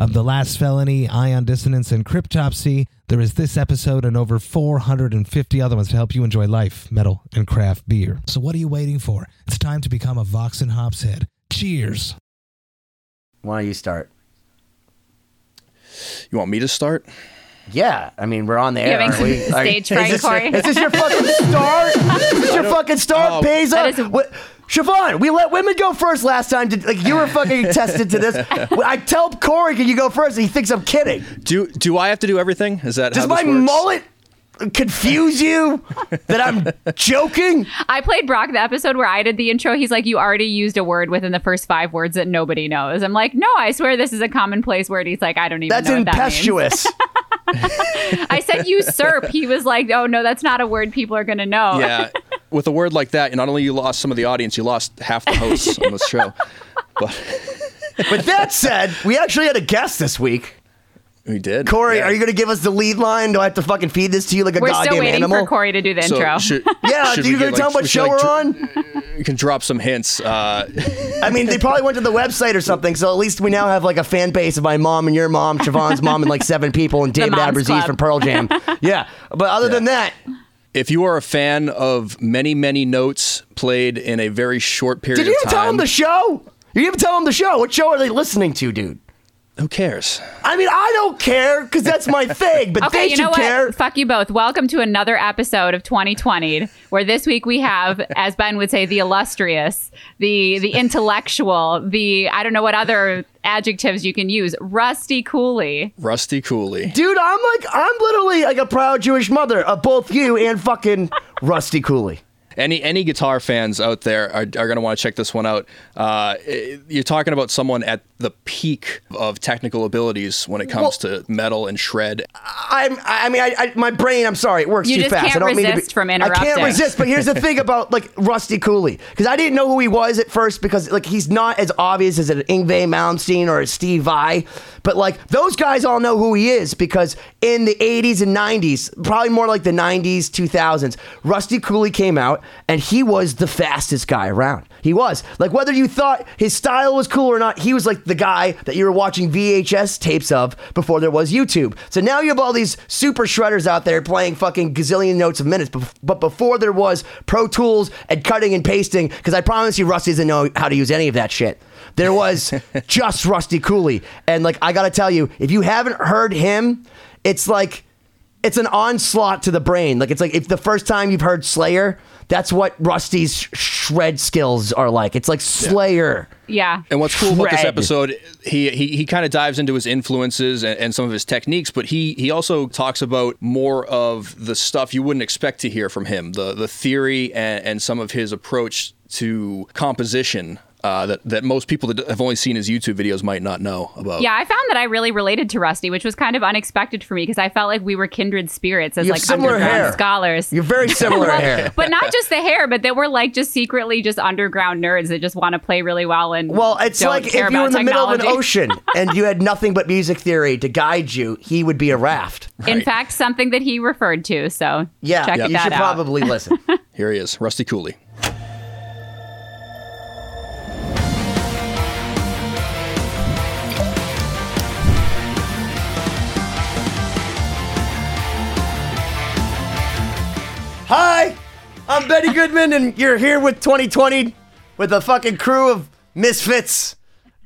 of The Last Felony, Ion Dissonance, and Cryptopsy. There is this episode and over 450 other ones to help you enjoy life, metal, and craft beer. So what are you waiting for? It's time to become a Vox and Hops head. Cheers. Why don't you start? You want me to start? Yeah, I mean we're on the You air. having aren't we? stage is fright, this, Corey? Is this your fucking start? is this your fucking start, oh. Peza? That is- What- Siobhan, we let women go first last time. Did, like you were fucking tested to this. I tell Corey, can you go first? And he thinks I'm kidding. Do do I have to do everything? Is that Does how my this works? mullet confuse you that I'm joking? I played Brock the episode where I did the intro. He's like, You already used a word within the first five words that nobody knows. I'm like, No, I swear this is a commonplace word. He's like, I don't even That's know what that means. impetuous. I said usurp. He was like, Oh, no, that's not a word people are going to know. Yeah, with a word like that, not only you lost some of the audience, you lost half the hosts on this show. But With that said, we actually had a guest this week. we did. Corey, Yeah. are you going to give us the lead line? Do I have to fucking feed this to you like a We're goddamn still waiting animal? for Corey to do the So intro. should- Yeah, should do you we gonna tell like- them what show like, we're dr- on? You can drop some hints. Uh, I mean, they probably went to the website or something, so at least we now have like a fan base of my mom and your mom, Siobhan's mom, and like seven people, and David Moms from Pearl Jam. Yeah, but other than that, if you are a fan of many, many notes played in a very short period of time. did you of even time, tell them the show? You didn't even tell them the show? What show are they listening to, dude? Who cares? I mean, I don't care because that's my thing, but Okay, they you should know what? care. Fuck you both. Welcome to another episode of 2020, where this week we have, as Ben would say, the illustrious, the the intellectual, the I don't know what other adjectives you can use, Rusty Cooley. Rusty Cooley. Dude, I'm like, I'm literally like a proud Jewish mother of both you and fucking Rusty Cooley. Any any guitar fans out there are, are going to want to check this one out. Uh, it- you're talking about someone at the peak of technical abilities when it comes to metal and shred. I'm, I mean, I, I, my brain, I'm sorry, it works You too just fast. can't I don't mean to resist be, from I can't resist, but here's the thing about like Rusty Cooley, because I didn't know who he was at first because like he's not as obvious as an Yngwie Malmsteen or a Steve Vai, but like those guys all know who he is because in the 80s and 90s, probably more like the 90s, 2000s, Rusty Cooley came out and he was the fastest guy around. He was like whether you thought his style was cool or not, he was like the guy that you were watching VHS tapes of before there was YouTube. So now you have all these super shredders out there playing fucking gazillion notes a minute. Bef- But before there was Pro Tools and cutting and pasting, because I promise you, Rusty doesn't know how to use any of that shit. There was just Rusty Cooley, and like I gotta tell you, if you haven't heard him, it's like it's an onslaught to the brain. Like it's like if the first time you've heard Slayer, that's what Rusty's shred skills are like. It's like Slayer. Yeah. And what's cool about this episode, he he, he kind of dives into his influences and, and some of his techniques, but he he also talks about more of the stuff you wouldn't expect to hear from him, the the theory and, and some of his approach to composition uh, that that most people that have only seen his YouTube videos might not know about. Yeah, I found that I really related to Rusty, which was kind of unexpected for me because I felt like we were kindred spirits as like underground hair. scholars. You're very similar hair. but not just the hair, but that we're like just secretly just underground nerds that just want to play really well and Well, it's don't like if you were in about the middle of an ocean and you had nothing but music theory to guide you, he would be a raft. In fact, something that he referred to. So Yeah, check you that should out. probably listen. Here he is, Rusty Cooley. I'm Betty Goodman, and you're here with 2020 with a fucking crew of misfits,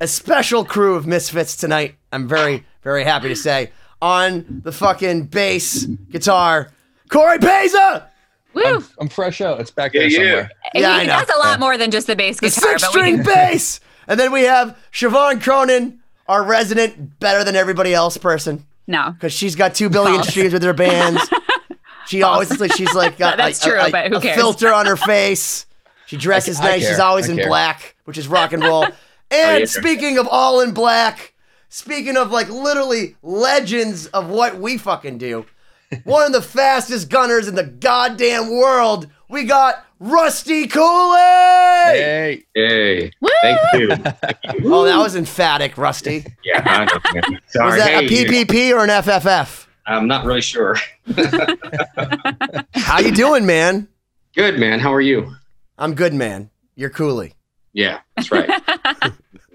a special crew of misfits tonight. I'm very, very happy to say. On the fucking bass guitar, Corey Peza, Woo! I'm fresh out. It's back there somewhere. Yeah, he I know. does a lot more than just the bass the guitar. six but we string can- bass, and then we have Siobhan Cronin, our resident better than everybody else person. no. because she's got two billion False. streams with her bands. She always like she's like got That's a, true, a- but who a cares? filter on her face. She dresses I nice. She's always I in care. black, which is rock and roll. And oh, yeah. speaking of all in black, speaking of like literally legends of what we fucking do, one of the fastest gunners in the goddamn world, we got Rusty Cooley. Hey, Hey, thank you. Oh, that was emphatic, Rusty. Yeah, I know, man. Was that Hey, a PPP or an FFF? I'm not really sure. How you doing, man? Good, man. How are you? I'm good, man. You're Cooley. Yeah, that's right.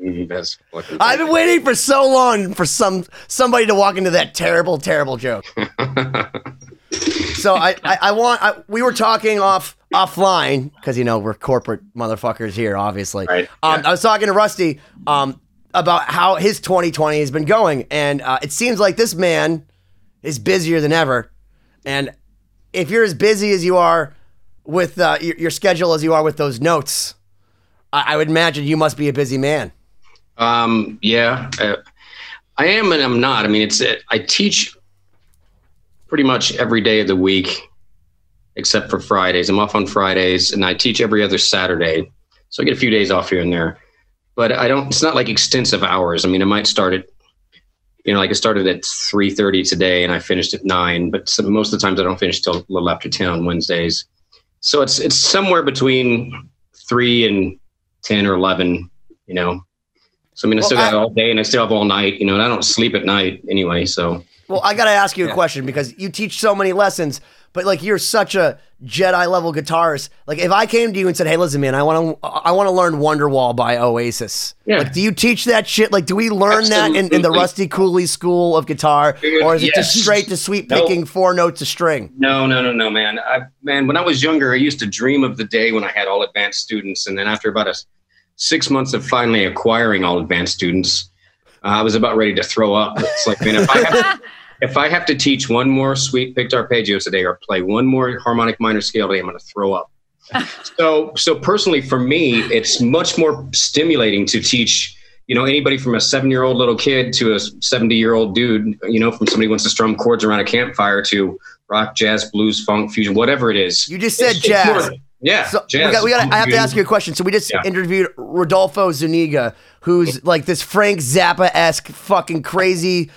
Mm, that's I've been waiting for so long for some somebody to walk into that terrible, terrible joke. so I, I, I want. I, we were talking off offline because you know we're corporate motherfuckers here, obviously. Right, Um, yeah. I was talking to Rusty um, about how his 2020 has been going, and uh, it seems like this man is busier than ever. And if you're as busy as you are with uh, your, your schedule as you are with those notes, I, I would imagine you must be a busy man. Um, yeah, uh, I am and I'm not. I mean, it's it, I teach pretty much every day of the week, except for Fridays. I'm off on Fridays, and I teach every other Saturday, so I get a few days off here and there. But I don't. It's not like extensive hours. I mean, I might start at, you know, like I started at three thirty today, and I finished at nine. But some, most of the times I don't finish till a little after ten on Wednesdays. So it's it's somewhere between three and ten or eleven. You know. So I mean, I still Well, got I- all day and I still have all night, you know, and I don't sleep at night anyway. So Well, I got to ask you a question because you teach so many lessons, but like you're such a Jedi level guitarist. Like if I came to you and said, "Hey, listen, man, I want to I want to learn Wonderwall by Oasis." Yeah. Like, do you teach that shit? Like, do we learn that in, in the Rusty Cooley School of guitar, or is it just straight to sweep No. picking four notes a string? no, no, no, no, man. I man, when I was younger, I used to dream of the day when I had all advanced students, and then after about a six months of finally acquiring all advanced students, uh, I was about ready to throw up. It's like, man, if I have, if I have to teach one more sweep picked arpeggios today or play one more harmonic minor scale today, I'm going to throw up. so, so personally, for me, it's much more stimulating to teach. You know, anybody from a seven-year-old little kid to a seventy-year-old dude. You know, from somebody who wants to strum chords around a campfire to rock, jazz, blues, funk, fusion, whatever it is. You just said It's- it's jazz. more- yeah, So jazz. we got, we got. I have to ask you a question. So we just Yeah. interviewed Rodolfo Zuniga, who's like this Frank Zappa esque fucking crazy.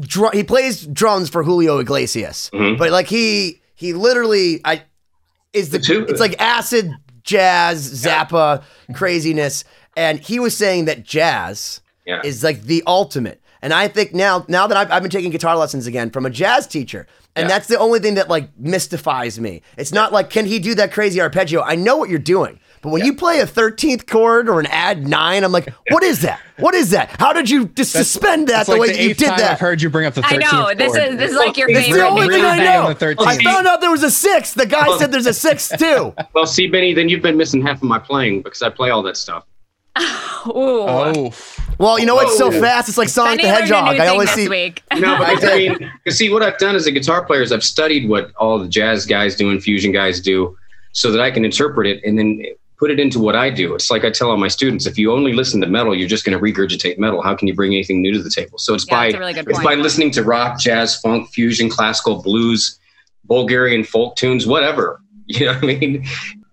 Dr- he plays drums for Julio Iglesias, Mhm. but like he he literally I is the The two- it's like acid jazz Zappa craziness, and he was saying that jazz Yeah. is like the ultimate. And I think now, now that I've, I've been taking guitar lessons again from a jazz teacher, and Yeah. that's the only thing that like mystifies me. It's not like can he do that crazy arpeggio? I know what you're doing, but when you play a thirteenth chord or an add nine, I'm like, what is that? What is that? How did you just suspend that the like way the that you did time that? I've heard you bring up the 13th. I 13th know. This chord. is this is like your It's it's the only thing I know. the I found out there was a sixth. The guy oh. said there's a sixth too. Well, see, Benny, then you've been missing half of my playing because I play all that stuff. Ooh. Oh, Well, you know what's so fast? It's like Sonic Benny the learned a Hedgehog. new I thing always this see. week. No, because I mean, you see, what I've done as a guitar player is I've studied what all the jazz guys do and fusion guys do, so that I can interpret it and then put it into what I do. It's like I tell all my students: if you only listen to metal, you're just going to regurgitate metal. How can you bring anything new to the table? So it's Yeah, by really it's point. by listening to rock, jazz, funk, fusion, classical, blues, Bulgarian folk tunes, whatever. You know what I mean?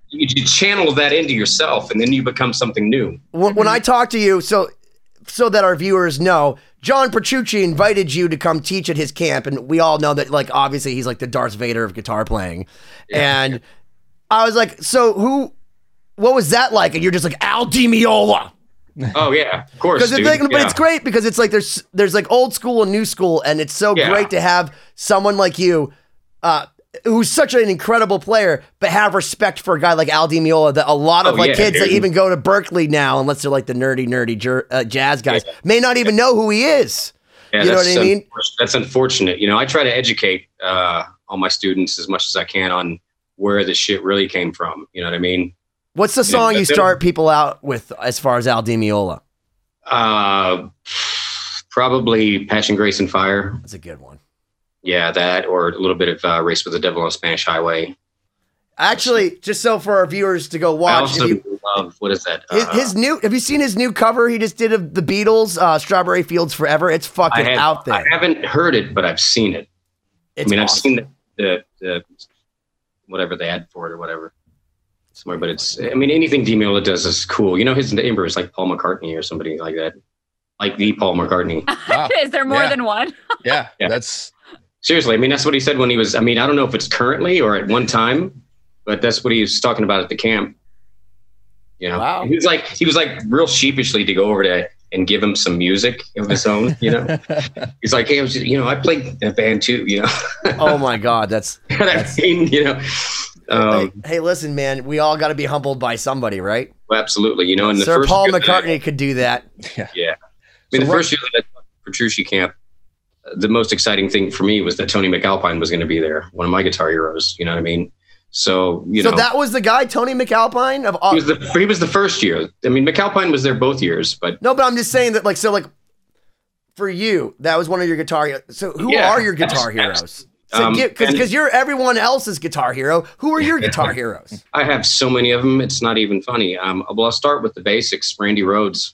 You, you channel that into yourself, and then you become something new. when, when I talk to you, so so that our viewers know, John Petrucci invited you to come teach at his camp, and we all know that, like, obviously he's like the Darth Vader of guitar playing. And I was like, so who? What was that like? And you're just like Al Di Meola. Oh yeah, of course. It's dude. like, but Yeah. it's great because it's like there's there's like old school and new school, and it's so Yeah. great to have someone like you, uh, who's such an incredible player, but have respect for a guy like Al Di Meola that a lot of Oh, like yeah, kids that even go to Berkeley now, unless they're like the nerdy nerdy jer- uh, jazz guys, may not even know who he is. Yeah, You know what I mean? That's unfortunate. You know, I try to educate uh, all my students as much as I can on where the shit really came from. You know what I mean? What's the song you start people out with as far as Al Di Meola? Uh, probably Passion, Grace, and Fire. That's a good one. Yeah, that or a little bit of uh, Race with the Devil on Spanish Highway. Actually, just so for our viewers to go watch. I also you, love what is that? his, Uh, his new. Have you seen his new cover he just did of the Beatles, uh, "Strawberry Fields Forever"? It's fucking had, out there. I haven't heard it, but I've seen it. It's I mean, awesome. I've seen the, the the whatever they had for it or whatever somewhere. But it's I mean, anything Di Meola does is cool. You know, his neighbor is like Paul McCartney or somebody like that. like the Paul McCartney. Wow. Is there more Yeah. than one? Yeah, Yeah. that's Seriously, I mean that's what he said when he was. I mean, I don't know if it's currently or at one time, but that's what he was talking about at the camp. You know, Wow. he was like he was like real sheepishly to go over to and give him some music of his own. You know, he's like, hey, I was, just- you know, I played in a band too. You know, Oh my God, that's. I mean, you know, um, hey, hey, listen, man. We all got to be humbled by somebody, right? absolutely. You know, in the Sir first Paul year that I- McCartney could do that. Yeah. yeah. I mean, So the first year that I taught Petrucci camp, uh, the most exciting thing for me was that Tony MacAlpine was going to be there, one of my guitar heroes. You know what I mean? So, you so know, that was the guy, Tony MacAlpine of all. he was the he was the first year. I mean, MacAlpine was there both years, but no, but I'm just saying that, like, so, like, for you, that was one of your guitar. heroes. So, who Yeah, are your guitar heroes? Um, Because and- because you're everyone else's guitar hero. Who are your guitar heroes? I have so many of them. It's not even funny. Um, well, I'll start with the basics. Randy Rhoads.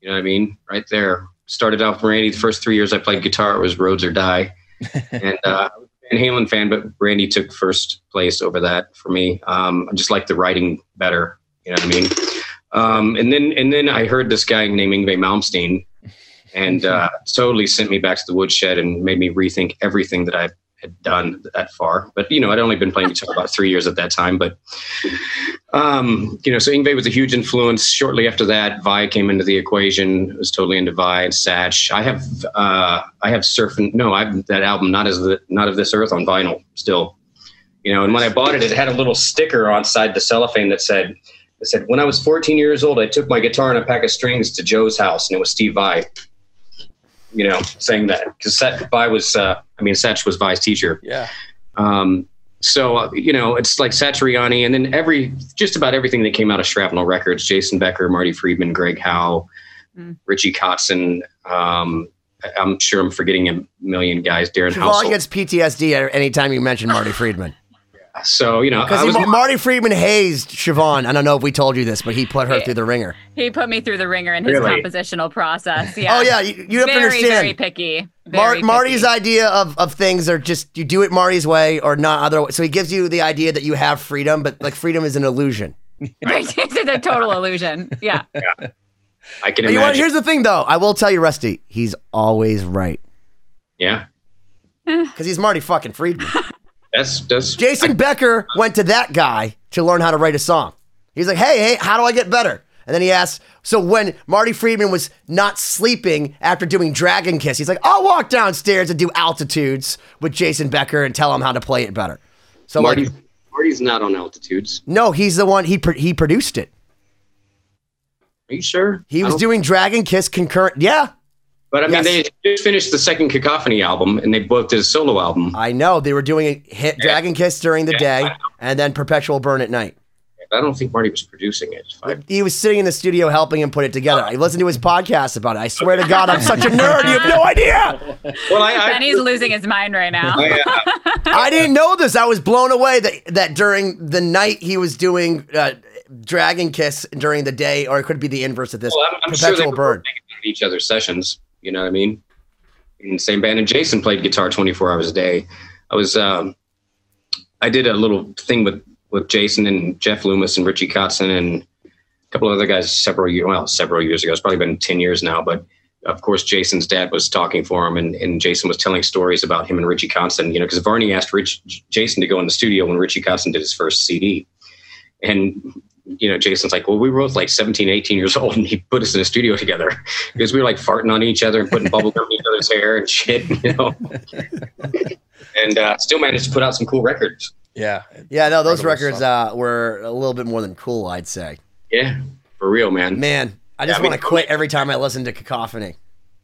You know what I mean? Right there. Started out with Randy. The first three years I played guitar, it was Rhoads or Die. and uh, I was a Van Halen fan, but Randy took first place over that for me. Um, I just like the writing better. You know what I mean? Um, and then and then I heard this guy named Yngwie Malmsteen, and uh, totally sent me back to the woodshed and made me rethink everything that I had done that far. But you know, I'd only been playing guitar about three years at that time. But um, you know, so Yngwie was a huge influence. Shortly after that, Vai came into the equation. I was totally into Vai and Satch. I have uh, I have Surf no, I have that album not as the not of this earth on vinyl still. You know, and when I bought it, it had a little sticker on side the cellophane that said. It said, when I was 14 years old, I took my guitar and a pack of strings to Joe's house, and it was Steve Vai. You know, saying that because Vai was, uh, I mean, Satch was Vai's teacher. yeah. Um, so uh, you know, it's like Satriani, and then every just about everything that came out of Shrapnel Records: Jason Becker, Marty Friedman, Greg Howe, Mm. Richie Kotzen. Um, I- I'm sure I'm forgetting a million guys. Darren Siobhan Housel. gets PTSD anytime you mention Marty Friedman. So you know, Because was, Marty Friedman hazed Siobhan. I don't know if we told you this, but he put her through the ringer. He put me through the ringer in his Really? compositional process. Yeah. Oh yeah, you, you have to understand. very picky. Mar- Very Marty's picky. idea of, of things are just you do it Marty's way or not other way. So he gives you the idea that you have freedom, but like freedom is an illusion. it's a total illusion. Yeah. I can But you want, here's the thing though, I will tell you, Rusty, he's always right yeah, because he's Marty fucking Friedman. that's that's Jason Becker went to that guy to learn how to write a song. He's like, hey, hey, how do I get better? And then he asks, so when Marty Friedman was not sleeping after doing Dragon Kiss, he's like, I'll walk downstairs and do altitudes with Jason Becker and tell him how to play it better. So Marty. like, Marty's not on altitudes. no, he's the one he pro- he produced it. Are you sure? He was doing Dragon Kiss concurrent. Yeah, But I mean, Yes. they just finished the second Cacophony album, and they both did a solo album. I know they were doing a hit Dragon Kiss during the day and then Perpetual Burn at night. I don't think Marty was producing it. I- He was sitting in the studio helping him put it together. I listened to his podcast about it. I swear to God, I'm such a nerd. You have no idea. Well, I, I, Benny's losing his mind right now. I, uh, I didn't know this. I was blown away that that during the night he was doing uh, Dragon Kiss during the day, or it could be the inverse of this. well, I'm, I'm sure they Perpetual were Burn. each other's sessions. You know what I mean? In the same band, and Jason played guitar 24 hours a day. I was, um, I did a little thing with with Jason and Jeff Loomis and Richie Kotzen and a couple of other guys several years, well, several years ago. It's probably been 10 years now, but of course, Jason's dad was talking for him, and, and Jason was telling stories about him and Richie Kotzen. You know, because Varney asked Rich, Jason to go in the studio when Richie Kotzen did his first CD, and you know, Jason's like, well, we were both like 17, 18 years old, and he put us in a studio together because we were like farting on each other and putting bubble gum in each other's hair and shit, you know. and uh, still managed to put out some cool records. Yeah. Yeah, no, those records uh, were a little bit more than cool, I'd say. Yeah, for real, man. Man, I just Yeah, I mean- want to quit every time I listen to Cacophony.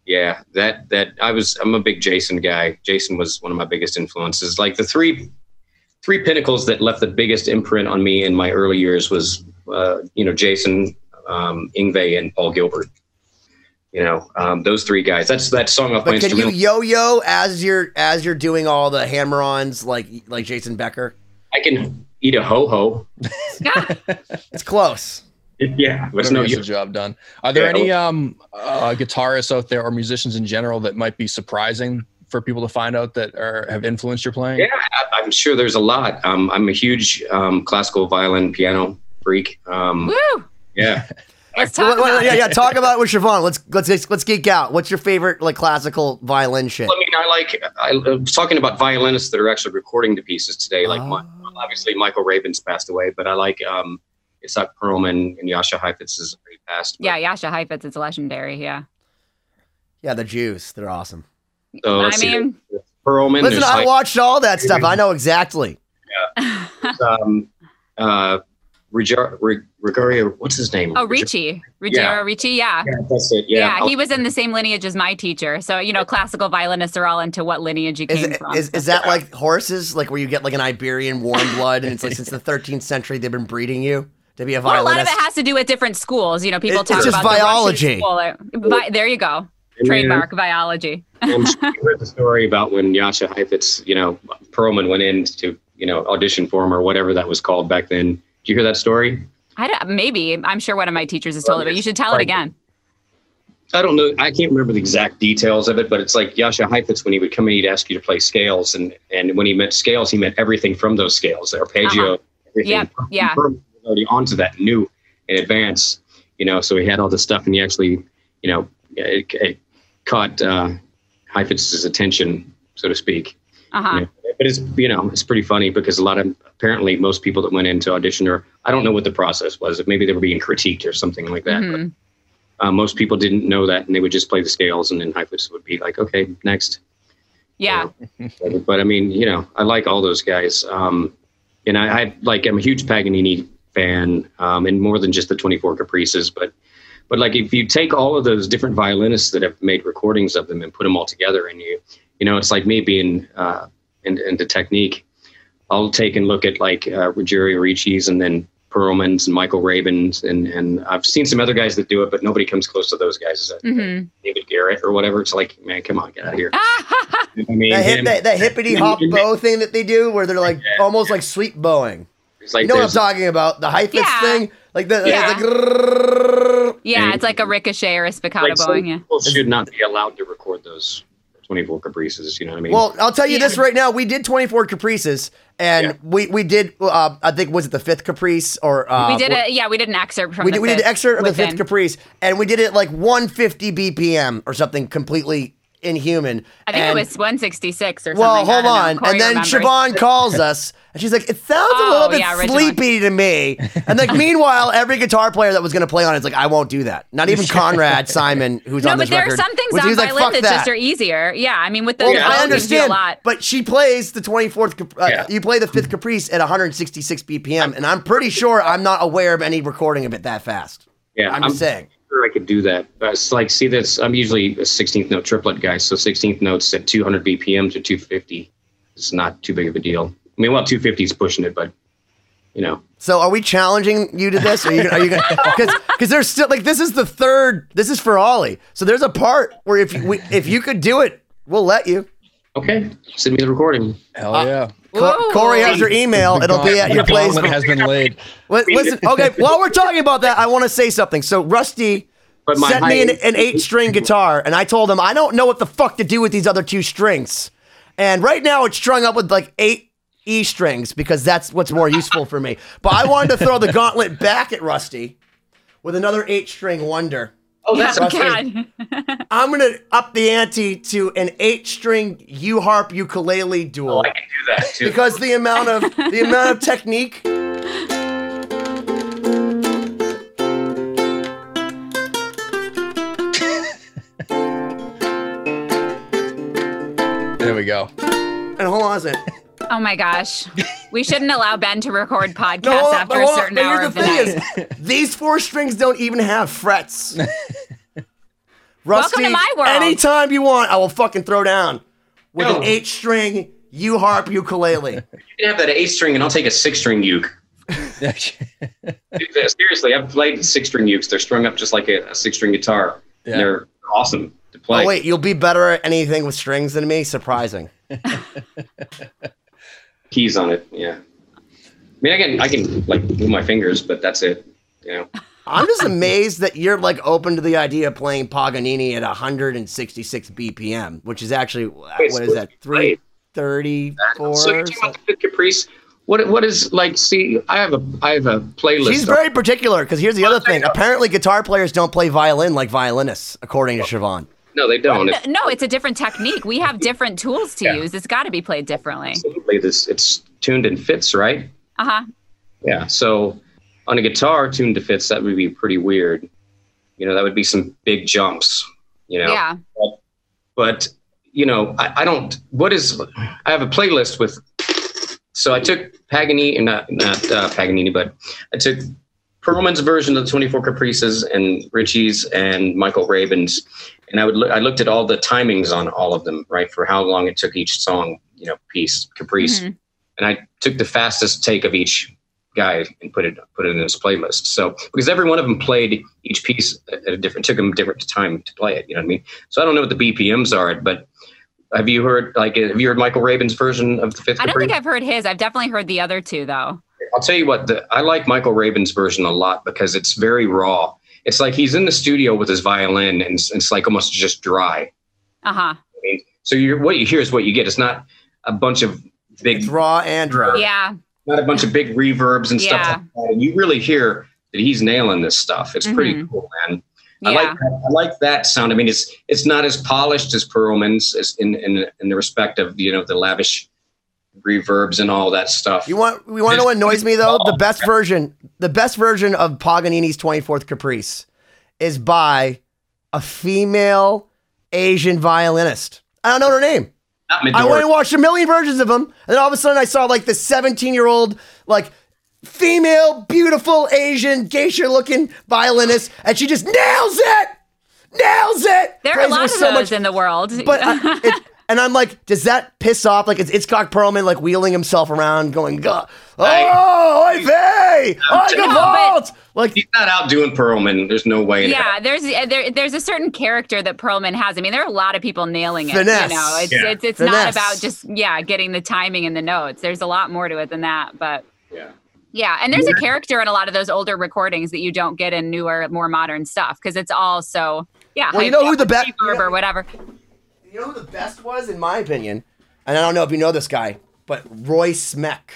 Yeah, that that I was. I'm a big Jason guy. Jason was one of my biggest influences. Like the three three pinnacles that left the biggest imprint on me in my early years was, uh, you know, Jason, um, Yngwie, and Paul Gilbert. You know, um, those three guys. That's that song off my But can you yo-yo as you're as you're doing all the hammer-ons like like Jason Becker? I can eat a ho ho. It's close. Yeah, but it's Whatever no gets use. job done. Are there Yeah. any um uh, guitarists out there or musicians in general that might be surprising for people to find out that are have influenced your playing? Yeah, I- I'm sure there's a lot. Um, I'm a huge um, classical violin piano freak. Um, Woo! yeah. Let's talk Wait, wait, about yeah, it. yeah. Talk about it with Siobhan. Let's let's let's geek out. What's your favorite like classical violin shit? I mean, I like. I, I was talking about violinists that are actually recording the pieces today. Like, Oh. Mi- obviously, Michael Rabin's passed away, but I like um, Itzhak Perlman and Jascha Heifetz is already passed. but- Yeah, Jascha Heifetz, it's legendary. Yeah. Yeah, the Jews. They're awesome. So, I let's see. mean, Perlman. Listen, I like, watched all that stuff. I know exactly. Yeah. um, uh, Rigar- Rig- what's his name? oh, Rigar- Ricci. Ruggiero Yeah. Ricci, yeah. Yeah, that's it. Yeah, Yeah. he was in the same lineage as my teacher. So, you know, classical violinists are all into what lineage you Is, came it, from. is, is that like horses, like where you get like an Iberian warm blood, and it's like since the 13th century they've been breeding you to be a well, a lot of it has to do with different schools. You know, people It- talk about the Russian biology. school. Uh, Vi- there you go. I mean, Trademark biology. I'm sure you heard the story about when Jascha Heifetz, you know, Perlman went in to, you know, audition for him or whatever that was called back then. You hear that story? I don't, maybe. I'm sure one of my teachers has told it, but you should tell it again. I don't know. I can't remember the exact details of it, but it's like Jascha Heifetz when he would come in, he'd ask you to play scales, and and when he meant scales, he meant everything from those scales, arpeggio, Uh-huh. everything. Yep, yeah. Perlman already onto that, knew in advance, you know. So he had all this stuff, and he actually, you know, it, it caught uh, Heifetz's attention, so to speak. Uh huh. Yeah. But it's you know it's pretty funny because a lot of apparently most people that went into audition or I don't know what the process was. Maybe they were being critiqued or something like that. Mhm. But, uh, most people didn't know that, and they would just play the scales, and then Heifetz would be like, "Okay, next." Yeah. But, but I mean, you know, I like all those guys. Um, and I, I like I'm a huge Paganini fan, um, and more than just the 24 Caprices, but but like if you take all of those different violinists that have made recordings of them and put them all together, and you you know, it's like me being uh, into, into technique. I'll take and look at like uh, Ruggiero Ricci's and then Perlman's and Michael Rabin's, and and I've seen some other guys that do it, but nobody comes close to those guys. Is that hmm David Garrett or whatever? It's like, man, come on, get out of here. I mean, that, hip, that, that hippity hop bow thing that they do, where they're like Yeah. almost like sweet bowing. It's like You know what I'm talking about? The Heifetz Yeah. thing, like the, Yeah. like. Yeah, it's like a ricochet or a spiccato like some bowing. Yeah. people should not be allowed to record those 24 caprices. You know what I mean? Well, I'll tell you Yeah. this right now. We did 24 caprices, and Yeah. we we did. Uh, I think was it the fifth caprice or uh, we did a yeah, we did an excerpt from we the did, we did an excerpt of the fifth caprice, and we did it like 150 BPM or something completely inhuman. I think And- it was 166 or something. Well, hold don't know. on. And then remembers. Siobhan calls us, and she's like, "It sounds a Oh, little bit yeah, originally. sleepy to me." And like, meanwhile, every guitar player that was going to play on it's like, "I won't do that." Not even Conrad Simon, who's No, on this record. No, but there record. are some things was- on my was like, violin "Fuck that, that." just are easier. Yeah, I mean, with the Well, Yeah. I bow gives you a understand, lot. but she plays the 24th. cap- Uh, Yeah. You play the fifth caprice at 166 BPM, and I'm pretty sure I'm not aware of any recording of it that fast. yeah, I'm, just saying. Sure I could do that. But it's like, see, this I'm usually a 16th note triplet guy, so 16th notes at 200 BPM to 250 is not too big of a deal. I mean, well, 250 is pushing it, but you know, So, are we challenging you to this? Are you? Are you? Because because there's still like this is the third. This is for Ollie. So there's a part where if we, if you could do it, we'll let you. okay, send me the recording. Hell Uh, yeah. Co- Corey has your email. It'll be at your The place. gauntlet has been laid. Li- Listen, okay. While we're talking about that, I want to say something. So Rusty But sent me an, an eight-string guitar, and I told him I don't know what the fuck to do with these other two strings. And right now, it's strung up with like eight E strings because that's what's more useful for me. But I wanted to throw the gauntlet back at Rusty with another eight-string wonder. Oh, that's Rusty. God. I'm gonna up the ante to an eight-string U harp ukulele duel Oh, I can do that too. because the amount of the amount of technique. There we go. And hold on a second. Oh my gosh. We shouldn't allow Ben to record podcasts No, hold on, after a certain But hour here's of the the thing night. is, these four strings don't even have frets. Rusty, Welcome to my world. anytime you want, I will fucking throw down with No. an eight string U harp ukulele. You can have that eight string, and I'll take a six string uke. Dude, Seriously, I've played six string ukes. They're strung up just like a, a six string guitar. Yeah. And they're awesome to oh, play. oh wait, you'll be better at anything with strings than me? Surprising. keys on it. Yeah. I mean, I can I can like move my fingers, but that's it. You know. I'm just amazed that you're like open to the idea of playing Paganini at 166 BPM, which is actually uh, what is that? Wait. 334. So you're talking about the caprice. what what is like? See, I have a I have a playlist. She's very particular because here's the other thing. Apparently, guitar players don't play violin like violinists, according to oh. Siobhan. No, they don't. No, it's a different technique. We have different tools to use. It's got to be played differently. Absolutely, this it's tuned in fifths, right? Uh huh. Yeah. So on a guitar tuned to fifths, that would be pretty weird. You know, that would be some big jumps. You know. Yeah. But you know, I, I don't. What is? I have a playlist with. So I took Paganini, not not uh, Paganini, but I took Perlman's version of the 24 Caprices and Richie's and Michael Rabin's, and I would look. I looked at all the timings on all of them, right, for how long it took each song, you know, piece Caprice, Mhm. and I took the fastest take of each guy and put it put it in his playlist. So because every one of them played each piece at a different took them a different time to play it. You know what I mean? So I don't know what the BPMs are, but have you heard like have you heard Michael Rabin's version of the Fifth I don't think I've heard his. I've definitely heard the other two though. I'll tell you what, the, I like Michael Rabin's version a lot because it's very raw. It's like he's in the studio with his violin and it's, it's like almost just dry. Uh huh. I mean, so you're, what you hear is what you get. It's not a bunch of big, It's raw and dry. Yeah. not a bunch of big reverbs and stuff Yeah. like that. And you really hear that he's nailing this stuff. It's pretty Mhm. cool, man. Yeah. I Yeah. like I like that sound. I mean, it's it's not as polished as Perlman's in, in in the respect of you know the lavish reverbs and all that stuff. You want we want to know what annoys me though? The best version, the best version of Paganini's 24th Caprice is by a female Asian violinist. I don't know her name. I Midori. went and watched a million versions of them, and then all of a sudden I saw like the 17 year old like female, beautiful Asian geisha looking violinist, and she just nails it, nails it. There are Plays a lot of so those much- in the world. but uh, I, it, and I'm like, does that piss off? Like it's Itzhak Perlman like wheeling himself around, going, "God, "Oh, oi vey, oi No, but- gevalt!" Like He's not outdoing Perlman. There's no way. yeah, there's uh, there, there's a certain character that Perlman has. I mean, there are a lot of people nailing it. Finesse. You know, it's Yeah. it's, it's not about just yeah getting the timing and the notes. There's a lot more to it than that. But Yeah. yeah, and there's a character in a lot of those older recordings that you don't get in newer, more modern stuff because it's all so yeah. Well, you know who the with best- reverb you or whatever. You know who the best was, in my opinion, and I don't know if you know this guy, but Roy Smeck.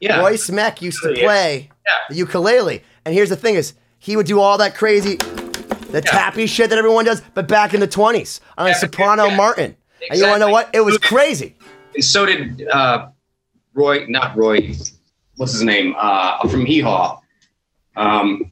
Yeah. Roy Smeck used to play Yeah. the ukulele, and here's the thing: is he would do all that crazy, the tappy shit that everyone does, but back in the 20s on a Yeah, soprano yeah. Martin. And you want to know what? It was crazy. And so did uh, Roy, not Roy. What's his name? Uh, from Hee Haw. Um,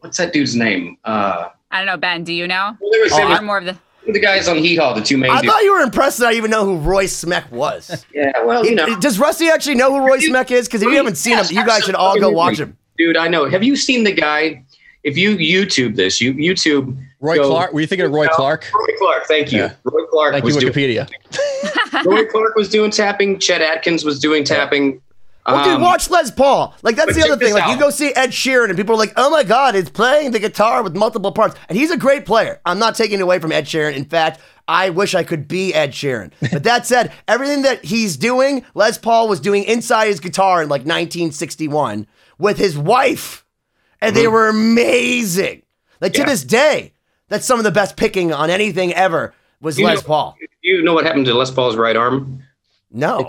what's that dude's name? Uh, I don't know, Ben. Do you know? well, there was, Oh, there was Or more of the the guys on Hee Haw, the two main I dudes. thought you were impressed that I even know who Roy Smeck was. yeah, well, you know. Does Rusty actually know who Roy Smeck is? Because if you haven't seen him, you guys should all go watch him. Dude, I know. Have you seen the guy? If you YouTube this, you YouTube Roy go- Clark. Were you thinking of Roy Clark? Roy Clark, thank you. Yeah. Roy Clark Thank was you, doing Wikipedia. Roy Clark was doing tapping. Chet Atkins was doing tapping. Well, dude, Um, watch Les Paul. Like that's the other thing. Like you go see Ed Sheeran, and people are like, "Oh my God, he's playing the guitar with multiple parts," and he's a great player. I'm not taking it away from Ed Sheeran. In fact, I wish I could be Ed Sheeran. But that said, everything that he's doing, Les Paul was doing inside his guitar in like 1961 with his wife, and they were amazing. Like to Mm-hmm. This day, that's some of the best picking on anything ever was You Les know- Paul. You know what happened to Les Paul's right arm? No,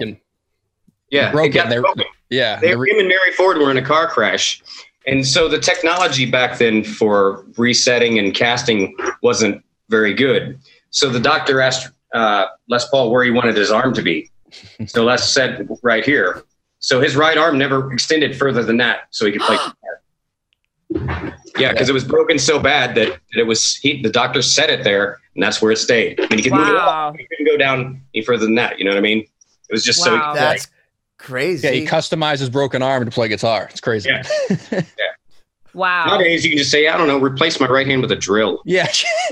Yeah, Broke it got it. They- broken. Yeah. They, re- him and Mary Ford were in a car crash, and so the technology back then for resetting and casting wasn't very good. So the doctor asked uh, Les Paul where he wanted his arm to be. So Les said right here. So his right arm never extended further than that, so he could play. Yeah, because it was broken so bad that, that it was he. The doctor set it there, and that's where it stayed. I mean, he could move it Wow. off, he couldn't go down any further than that. You know what I mean? It was just so. Wow. that's crazy. yeah, he customizes broken arm to play guitar. It's crazy. Yeah. wow. Nowadays, you can just say, I don't know, replace my right hand with a drill. Yeah.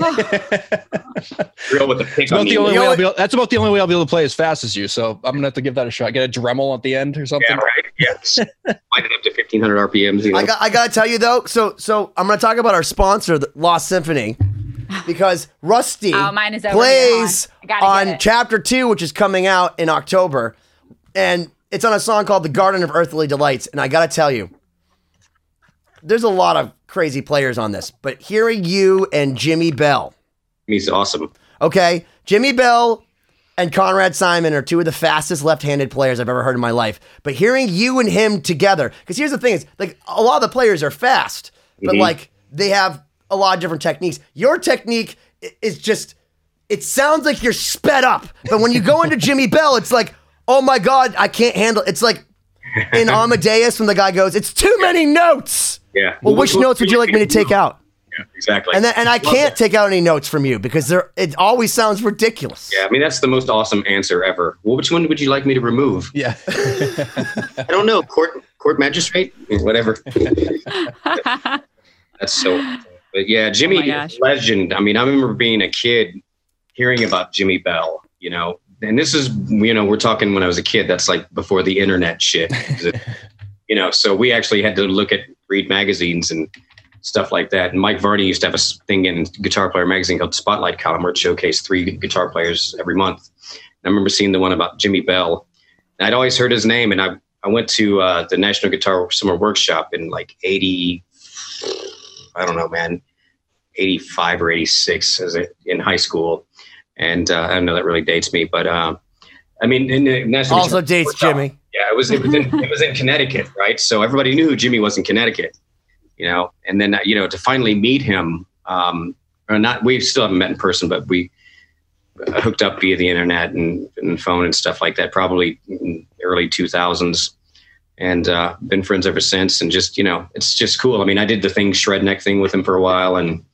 Drill with a pick It's on about the the only way I'll be able, that's about the only way I'll be able to play as fast as you. So I'm gonna have to give that a shot. Get a Dremel at the end or something. Yeah, right. Yes. Might have up to 1500 RPMs. You know? I got I gotta tell you though. So so I'm gonna talk about our sponsor, the Lost Symphony, because Rusty Oh, mine is plays on. On. Chapter Two, which is coming out in October, and it's on a song called "The Garden of Earthly Delights." And I gotta tell you, there's a lot of crazy players on this, but hearing you and Jimi Bell, He's awesome. okay, Jimi Bell and Conrad Simon are two of the fastest left-handed players I've ever heard in my life. But hearing you and him together, because here's the thing: is like a lot of the players are fast, but Mhm. like they have a lot of different techniques. Your technique is just it sounds like you're sped up, but when you go into Jimi Bell, it's like, oh my god, I can't handle. It's like in Amadeus when the guy goes, "It's too many notes." Yeah. Well, which notes would you like me to take out? Yeah, exactly. And then, and I can't that. take out any notes from you because they're it always sounds ridiculous. Yeah, I mean that's the most awesome answer ever. Well, which one would you like me to remove? Yeah. I don't know. Court court magistrate, whatever. That's so. But yeah, Jimi, Oh legend. I mean, I remember being a kid, hearing about Jimi Bell. You know, and this is you know we're talking when I was a kid. That's like before the internet shit. you know, so we actually had to look at read magazines and stuff like that. And Mike Varney used to have a thing in Guitar Player magazine called Spotlight column where it showcased three guitar players every month. And I remember seeing the one about Jimi Bell. And I'd always heard his name, and I I went to uh, the National Guitar Summer Workshop in like eighty, I don't know, man, eighty five or eighty six as a, in high school. And uh, I don't know that really dates me, but uh, I mean, in National Also dates Workshop- Jimi. yeah, it was it was in, it was in Connecticut, right? So everybody knew who Jimi was in Connecticut, you know. And then uh, you know to finally meet him, um, or not, we still haven't met in person, but we uh, hooked up via the internet and, and phone and stuff like that, probably in early two thousands, and uh, been friends ever since. And just you know, it's just cool. I mean, I did the thing shred neck thing with him for a while, and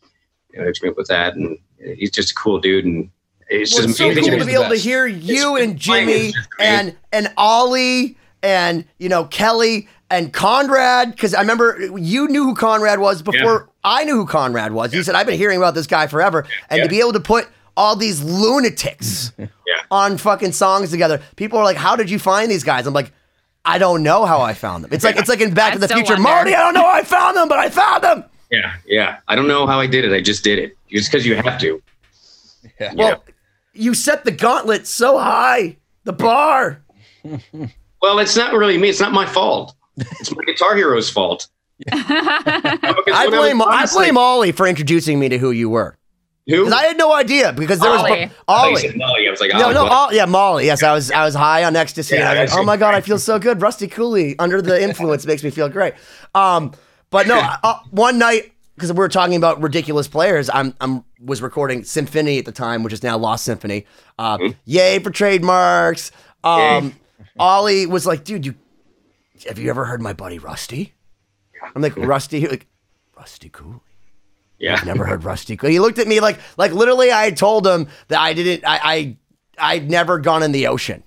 you know, with that, and he's just a cool dude, and it's Well, just so cool to be the able to hear you and Jimi is just great. and and Ollie and you know Kelly and Conrad because I remember you knew who Conrad was before I knew who Conrad was. You said I've been hearing about this guy forever, and Yeah. to be able to put all these lunatics Yeah. on fucking songs together, people are like, "How did you find these guys?" I'm like. I don't know how I found them. It's like it's like in Back I to the Future. wonder. Marty, I don't know how I found them, but I found them. Yeah, yeah. I don't know how I did it. I just did it. Just because you have to. Yeah. Well, you set the gauntlet so high, the bar. Well, it's not really me. It's not my fault. It's my Guitar Hero's fault. I blame I blame Ollie for introducing me to who you were. who. Because I had no idea because there was Ollie. I Ollie. said Molly. I was like, No, oh, no, what? Ollie, yeah, Molly. Yes, I was I was high on ecstasy. and I was like, oh my god, I feel so good. Rusty Cooley under the influence makes me feel great. Um, but no, uh, one night because we were talking about ridiculous players, I'm I'm was recording Symphony at the time, which is now Lost Symphony. Uh, Yay for trademarks. Um, Ollie was like, dude, you have you ever heard my buddy Rusty? I'm like Rusty, like Rusty Cooley. yeah. Never heard Rusty. Cool. He looked at me like like literally I told him that I didn't I I I'd never gone in the ocean.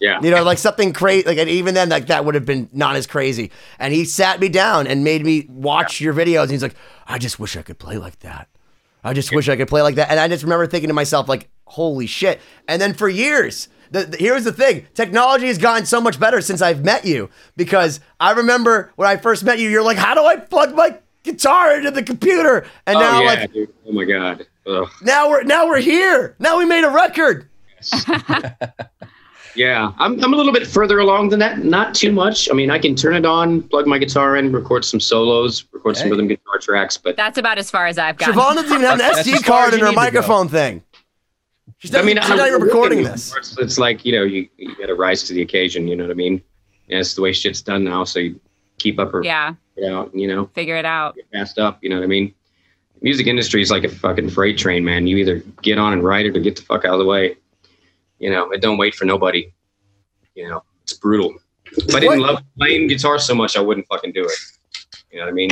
Yeah. You know, like something crazy like and even then like that would have been not as crazy. And he sat me down and made me watch your videos and he's like, I just wish I could play like that. I just wish I could play like that. And I just remember thinking to myself, like, holy shit. And then for years, the, the- here's the thing technology has gotten so much better since I've met you because I remember when I first met you, you're like, how do I plug my guitar into the computer? And oh, now, yeah, like, dude. Oh my god. Ugh. now we're now we're here. Now we made a record. Yeah, I'm, I'm a little bit further along than that. Not too much. I mean, I can turn it on, plug my guitar in, record some solos, record some Hey. rhythm guitar tracks. But That's about as far as I've got. Siobhan doesn't even have an SD card in her need to go. microphone thing. She's I not, mean, she's not even recording this. It's, it's like you know, you, you got to rise to the occasion. You know what I mean? Yeah, it's the way shit's done now. So you keep up or Yeah, get out. You know, figure it out. get fast up. You know what I mean? Music industry is like a fucking freight train, man. You either get on and ride it or get the fuck out of the way. You know, and don't wait for nobody. You know, it's brutal. If I didn't What? love playing guitar so much, I wouldn't fucking do it. You know what I mean?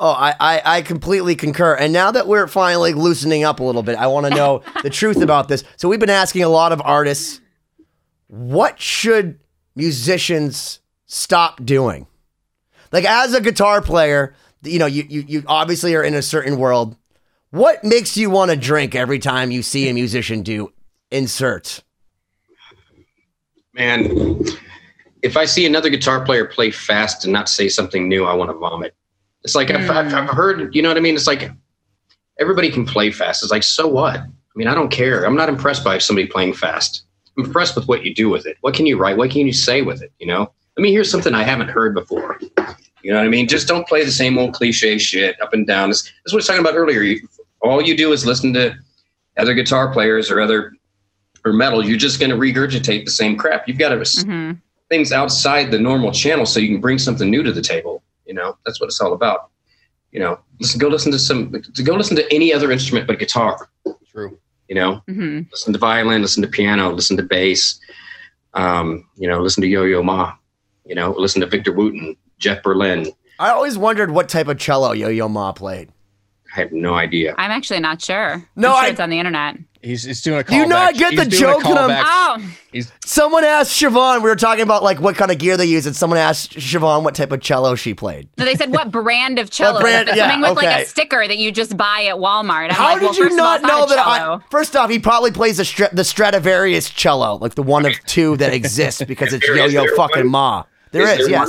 Oh, I, I, I completely concur. And now that we're finally loosening up a little bit, I want to know the truth about this. So we've been asking a lot of artists, what should musicians stop doing? Like as a guitar player, you know, you, you, you obviously are in a certain world. What makes you want to drink every time you see a musician do insert? Man, if I see another guitar player play fast and not say something new, I want to vomit. It's like I've, I've, I've hmm. heard, you know what I mean? It's like everybody can play fast. It's like, so what? I mean, I don't care. I'm not impressed by somebody playing fast. I'm impressed with what you do with it. What can you write? What can you say with it? You know, let me hear something I haven't heard before. You know what I mean? Just don't play the same old cliche shit up and down. This, this is what I was talking about earlier. You, all you do is listen to other guitar players or other or metal, you're just going to regurgitate the same crap. You've got to hmm things outside the normal channel so you can bring something new to the table. You know, that's what it's all about. You know, listen, go listen to some, to go listen to any other instrument but guitar. True. You know, hmm listen to violin, listen to piano, listen to bass. Um, you know, listen to Yo Yo Ma. You know, listen to Victor Wooten, Jeff Berlin. I always wondered what type of cello Yo Yo Ma played. I have no idea. I'm actually not sure. No, I'm sure I- it's on the internet. He's, he's doing a callback. Do you not get He's the joke that I'm- callback. Oh, He's Someone asked Siobhan, we were talking about like what kind of gear they use, and someone asked Siobhan what type of cello she played. no, they said what brand of cello? brand- yeah, Something with like a sticker that you just buy at Walmart. I'm How like, did well, you first not know that I? First off, he probably plays the, Strat- the Stradivarius cello, like the one of two that exists because it's Yo Yo fucking one? Ma. There Is is, there yes. one?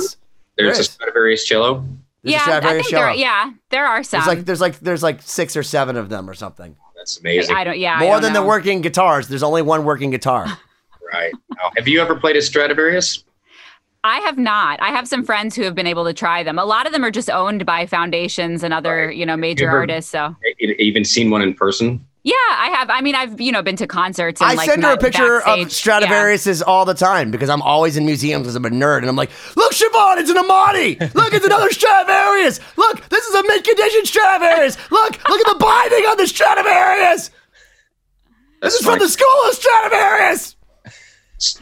There's There a. Stradivarius cello. There's a yeah, I Stradivarius think there. Yeah, there are some. There's like there's like there's like six or seven of them or something. That's amazing. I don't. Yeah, I More don't than know. the working guitars. There's only one working guitar. Right. Now, have you ever played a Stradivarius? I have not. I have some friends who have been able to try them. A lot of them are just owned by foundations and other, you know, major ever- artists. So Even seen one in person? Yeah, I have. I mean, I've you know been to concerts. And, I like, send her a picture backstage. of Stradivarius's all the time because I'm always in museums because I'm a nerd, and I'm like, "Look, Siobhan, it's an Amati. Look, it's another Stradivarius. Look, this is a mint condition Stradivarius. Look, look at the binding on the Stradivarius. This is from the school of Stradivarius."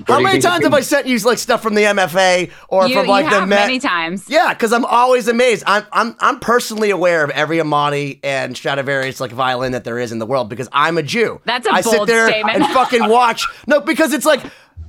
How many times have I sent you like stuff from the MFA or You, from like you the Met? many times. Yeah, because I'm always amazed. I'm I'm I'm personally aware of every Amati and Stradivarius like violin that there is in the world because I'm a Jew. That's a I sit there statement. and fucking watch. No, because it's like,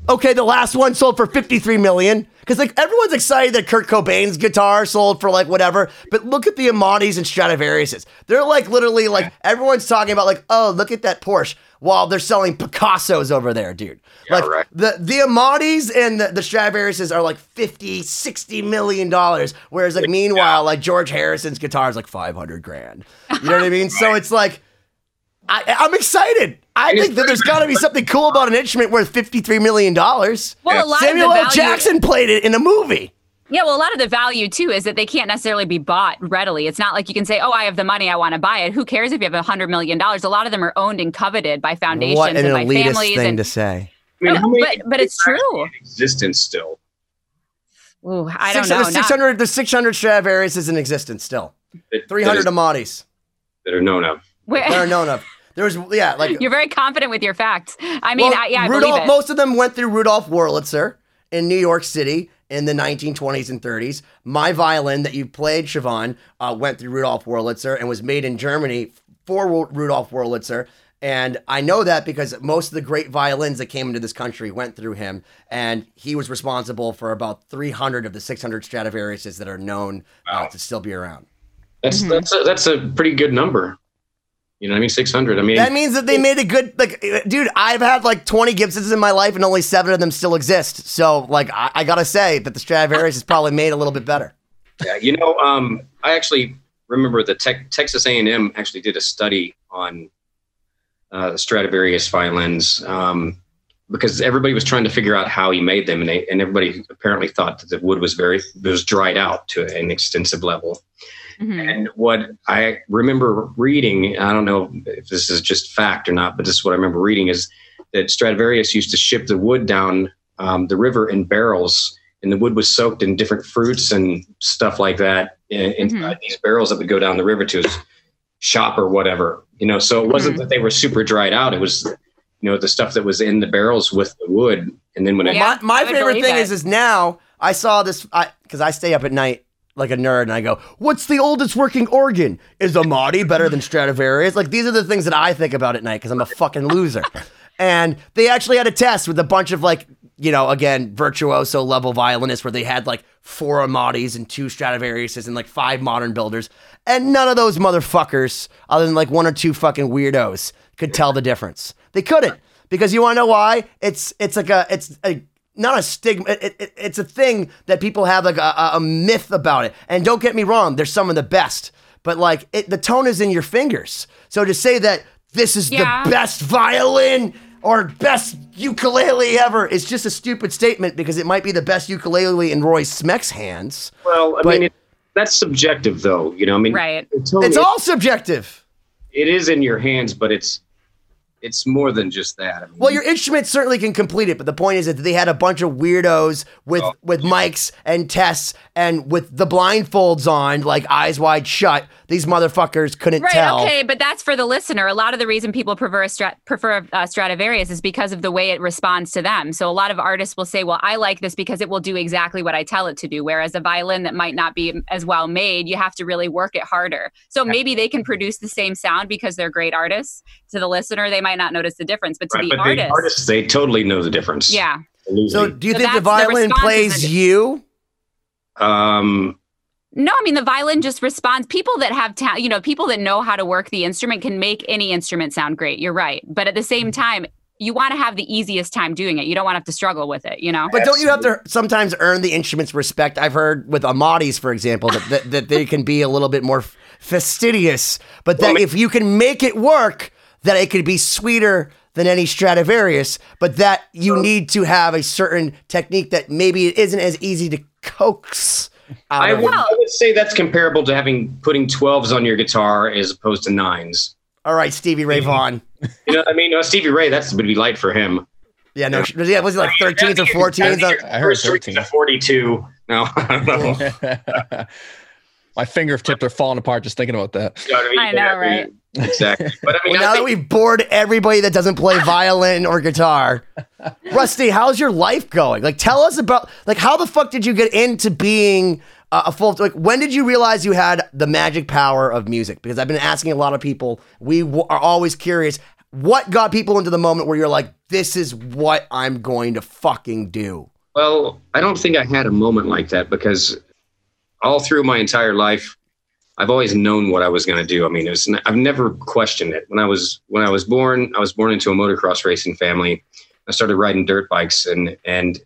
okay, the last one sold for 53 million. Because like everyone's excited that Kurt Cobain's guitar sold for like whatever, but look at the Amatis and Stradivariuses. They're like literally like everyone's talking about like, oh, look at that Porsche. While they're selling Picassos over there, dude. Yeah, like right. the the Amatis and the, the Stradivariuses are like 50, 60 million dollars. Whereas like meanwhile, like George Harrison's guitar is like 500 grand. You know what I mean? So it's like, I, I'm excited. I And think that there's got to be something cool about an instrument worth $53 million. Well, a lot Samuel of the L. value, Jackson played it in a movie. Yeah, well, a lot of the value too is that they can't necessarily be bought readily. It's not like you can say, "Oh, I have the money, I want to buy it." Who cares if you have a hundred million dollars? A lot of them are owned and coveted by foundations What an and by elitist families. thing and to say. I mean, No, how many but- but it's true. existence still? Ooh, I don't 600, know. not- 600, there's 600 Stradivarius is in existence still. 300 that, is- Amatis. that are known of. Where- They're known of. There was, yeah, like You're very confident with your facts. I mean, Well, I, yeah, I Rudolph, believe it. most of them went through Rudolf Wurlitzer in New York City in the 1920s and 30s. My violin that you played, Siobhan, uh, went through Rudolf Wurlitzer and was made in Germany for Ru- Rudolf Wurlitzer. And I know that because most of the great violins that came into this country went through him, and he was responsible for about 300 of the 600 Stradivariuses that are known uh, to still be around. That's Mm-hmm. that's a, that's a pretty good number. You know, what I mean, six hundred. I mean, That means that they made a good like, dude. I've had like twenty Gibsons in my life, and only seven of them still exist. So, like, I, I gotta say that the Stradivarius is probably made a little bit better. Yeah, you know, um, I actually remember the tech, Texas A&M actually did a study on uh, Stradivarius violins um, because everybody was trying to figure out how he made them, and they, and everybody apparently thought that the wood was very was dried out to an extensive level. Mhm. And what I remember reading, I don't know if this is just fact or not, but this is what I remember reading is that Stradivarius used to ship the wood down um, the river in barrels, and the wood was soaked in different fruits and stuff like that in, inside these barrels that would go down the river to his shop or whatever. You know, so it wasn't that they were super dried out; it was you know the stuff that was in the barrels with the wood, and then when it my my I favorite thing that. is is now I saw this because I, stay up at night like a nerd, and I go, "What's the oldest working organ? Is Amati better than Stradivarius?" Like these are the things that I think about at night because I'm a fucking loser. and they actually had a test with a bunch of like you know again virtuoso level violinists where they had like four Amatis and two Stradivariuses and like five modern builders, and none of those motherfuckers, other than like one or two fucking weirdos, could tell the difference. They couldn't because you want to know why? It's it's like a it's a not a stigma. It, it, it's a thing that people have like a, a- a myth about it. And don't get me wrong, they're some of the best, but like it, the tone is in your fingers. So to say that this is Yeah. the best violin or best ukulele ever is just a stupid statement because it might be the best ukulele in Roy Smeck's hands. well, I But- mean, it, that's subjective, though. You know, I mean, Right. the tone It's is- all subjective. it is in your hands, but it's it's more than just that. I mean, Well, your instrument certainly can complete it, but the point is that they had a bunch of weirdos with Oh. with mics and tests and with the blindfolds on, like eyes wide shut. These motherfuckers couldn't Right. tell. Okay, but that's for the listener. A lot of the reason people prefer a strat- prefer uh, Stradivarius is because of the way it responds to them. So a lot of artists will say, "Well, I like this because it will do exactly what I tell it to do." Whereas a violin that might not be as well made, you have to really work it harder. So maybe they can produce the same sound because they're great artists. To the listener, they might not notice the difference, but to right, the but artist, the artists, they totally know the difference. yeah. Absolutely. So, do you So think the that's- the violin plays you? um, No, I mean the violin just responds. People that have talent, you know, people that know how to work the instrument can make any instrument sound great. You're right, but at the same mm-hmm. time, you want to have the easiest time doing it. You don't want to have to struggle with it. You know. But don't you have to sometimes earn the instrument's respect? I've heard with Amatis, for example, that, that, that they can be a little bit more fastidious, but that if you can make it work, that it could be sweeter than any Stradivarius, but that you need to have a certain technique that maybe it isn't as easy to coax out I would. I would say that's comparable to having putting 12s on your guitar as opposed to nines. All right, Stevie Ray Vaughan. You know, I mean, uh, Stevie Ray, that's would be light for him. Yeah, no, yeah, was it like 13s or 14s? I, I heard first 13. to 42. No, I don't know. My fingertips are falling apart just thinking about that. You know I mean? I know, Yeah, right? Exactly. But I mean, Well, I now that we've bored everybody that doesn't play violin or guitar, Rusty, how's your life going? Like, tell us about like how the fuck did you get into being uh, a full like when did you realize you had the magic power of music? Because I've been asking a lot of people. We w- are always curious. What got people into the moment where you're like, this is what I'm going to fucking do? Well, I don't think I had a moment like that because all through my entire life, I've always known what I was going to do. I mean, it was, I've never questioned it. When I was when I was born, I was born into a motocross racing family. I started riding dirt bikes, and and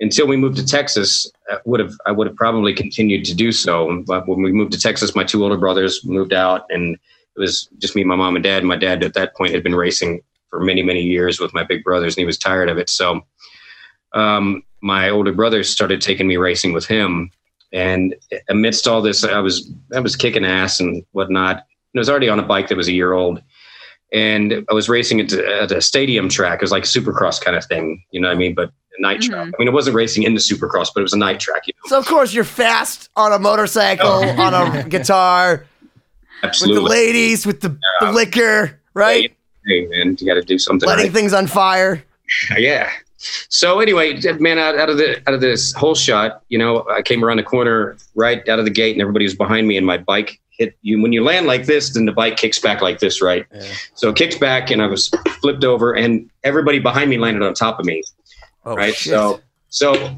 until we moved to Texas, I would have I would have probably continued to do so. But when we moved to Texas, my two older brothers moved out, and it was just me, my mom, and dad. My dad at that point had been racing for many many years with my big brothers, and he was tired of it. So um, my older brothers started taking me racing with him. And amidst all this, I was I was kicking ass and whatnot. And I was already on a bike that was a year old, and I was racing at, at a stadium track. It was like a supercross kind of thing, you know what I mean? But a night track. Mm-hmm. I mean, it wasn't racing in the supercross, but it was a night track. You know? So of course you're fast on a motorcycle, oh. on a guitar, with the ladies, with the, the liquor, right? Hey, man, you got to do something. Letting right. things on fire. yeah. So anyway, man, out, out of the out of this whole shot, you know, I came around the corner right out of the gate, and everybody was behind me, and my bike hit you. When you land like this, then the bike kicks back like this, right? So it kicks back, and I was flipped over, and everybody behind me landed on top of me, Oh, right? shit. So, so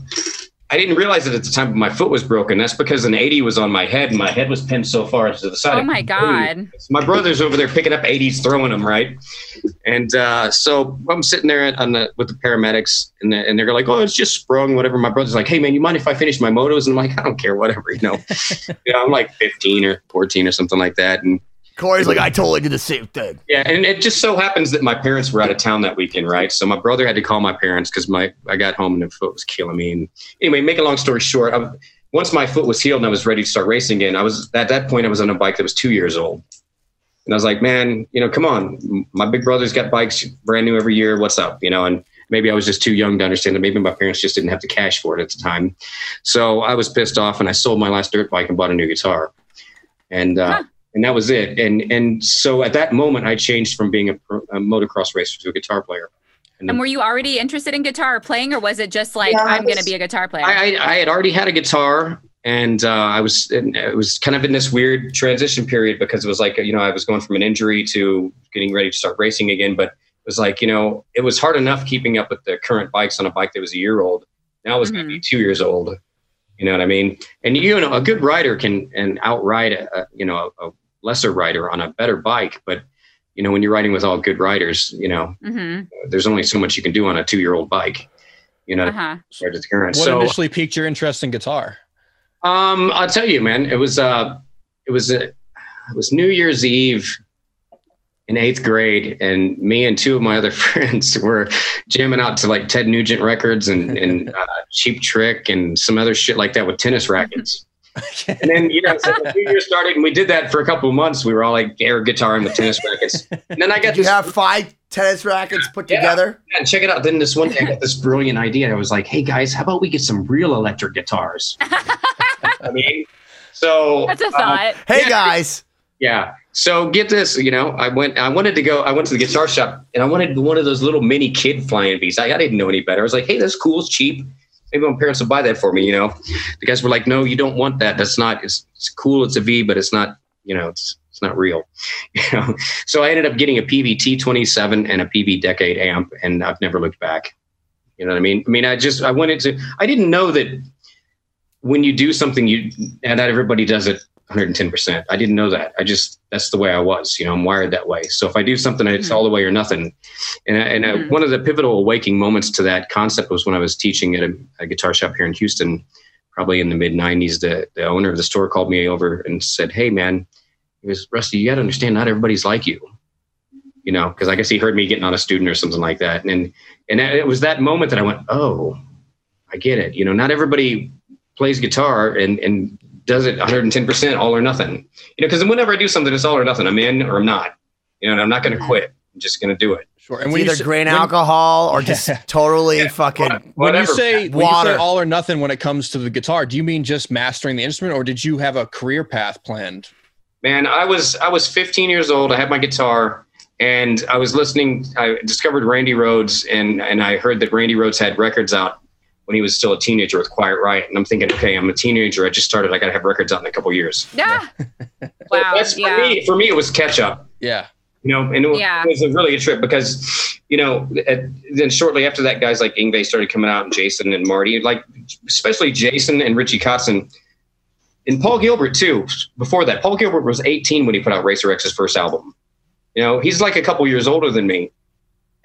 I didn't realize it at the time, but my foot was broken. That's because an 80 was on my head, and my head was pinned so far to the side. Oh my god. My brother's over there picking up 80s, throwing them, right? And uh, so I'm sitting there on the, with the paramedics, and, the, and they're like, "Oh, it's just sprung, whatever." My brother's like, "Hey, man, you mind if I finish my motos?" And I'm like, "I don't care, whatever, you know." you know, I'm like 15 or 14 or something like that, and Corey's like, I totally did the same thing. yeah, and it just so happens that my parents were out of town that weekend, right? So my brother had to call my parents because my I got home and the foot was killing me. And anyway, make a long story short, I, once my foot was healed and I was ready to start racing again, I was at that point I was on a bike that was two years old, and I was like, man, you know, come on, my big brother's got bikes brand new every year. What's up, you know? And maybe I was just too young to understand that. Maybe my parents just didn't have the cash for it at the time, so I was pissed off and I sold my last dirt bike and bought a new guitar, and. Uh, Huh. And that was it. And and so at that moment, I changed from being a, a motocross racer to a guitar player. And, And were you already interested in guitar playing, or was it just like Yeah, I'm going to be a guitar player? I, I I had already had a guitar, and uh, I was and it was kind of in this weird transition period because it was like you know I was going from an injury to getting ready to start racing again, but it was like you know it was hard enough keeping up with the current bikes on a bike that was a year old. Now it's going to be two years old. You know what I mean? And you know, a good rider can and outride a, a you know a, a lesser rider on a better bike, but you know when you're riding with all good riders, you know hmm there's only so much you can do on a two year old bike. You know, Uh-huh. compared to the current. What so initially piqued your interest in guitar? um, I'll tell you, man, it was uh, it was uh, it was New Year's Eve in eighth grade, and me and two of my other friends were jamming out to like Ted Nugent records and and uh, Cheap Trick and some other shit like that with tennis rackets. And then you know, so the new year started, and we did that for a couple of months. We were all like air guitar and with tennis rackets. And then I got Did you this, have five tennis rackets put Yeah. together? Yeah, and check it out. Then this one day, I got this brilliant idea. I was like, "Hey guys, how about we get some real electric guitars?" I mean, so That's a uh, thought. Hey Yeah. guys, Yeah. So get this, you know, I went, I wanted to go, I went to the guitar shop and I wanted one of those little mini kid Flying Vs. I, I didn't know any better. I was like, hey, that's cool. It's cheap. Maybe my parents will buy that for me. You know, the guys were like, no, you don't want that. That's not, it's, it's cool. It's a V, but it's not, you know, it's, it's not real. You know? So I ended up getting a Peavey T-27 and a Peavey decade amp and I've never looked back. You know what I mean? I mean, I just, I went into, I didn't know that when you do something, you, and not everybody does it 110%. I didn't know that. I just, that's the way I was, you know, I'm wired that way. So if I do something, it's all the way or nothing. And, and uh, Mhm. one of the pivotal awakening moments to that concept was when I was teaching at a, a guitar shop here in Houston, probably in the mid 90s. The, the owner of the store called me over and said, Hey, man, he goes, Rusty, you got to understand, not everybody's like you. You know, because I guess he heard me getting on a student or something like that. And, and it was that moment that I went, Oh, I get it. You know, not everybody plays guitar and, and does it 110% all or nothing. You know, because whenever I do something, it's all or nothing. I'm in or I'm not. You know, and I'm not going to quit. I'm just going to do it. Sure. And it's when you either say- grain when- alcohol or just totally Yeah. fucking. When you Whatever. say when you Water. say all or nothing when it comes to the guitar, do you mean just mastering the instrument, or did you have a career path planned? Man, I was I was 15 years old. I had my guitar, and I was listening. I discovered Randy Rhoads, and and I heard that Randy Rhoads had records out when he was still a teenager with Quiet Riot. And I'm thinking, okay, I'm a teenager. I just started. I got to have records out in a couple years. Yeah. So wow. That's for Yeah. me. For me, it was catch up. Yeah. You know, and it was, Yeah. it was a really good trip because, you know, at, then shortly after that, guys like Yngwie started coming out, and Jason and Marty, like especially Jason and Richie Kotzen, and Paul Gilbert too. Before that, Paul Gilbert was 18 when he put out Racer X's first album. You know, he's like a couple years older than me,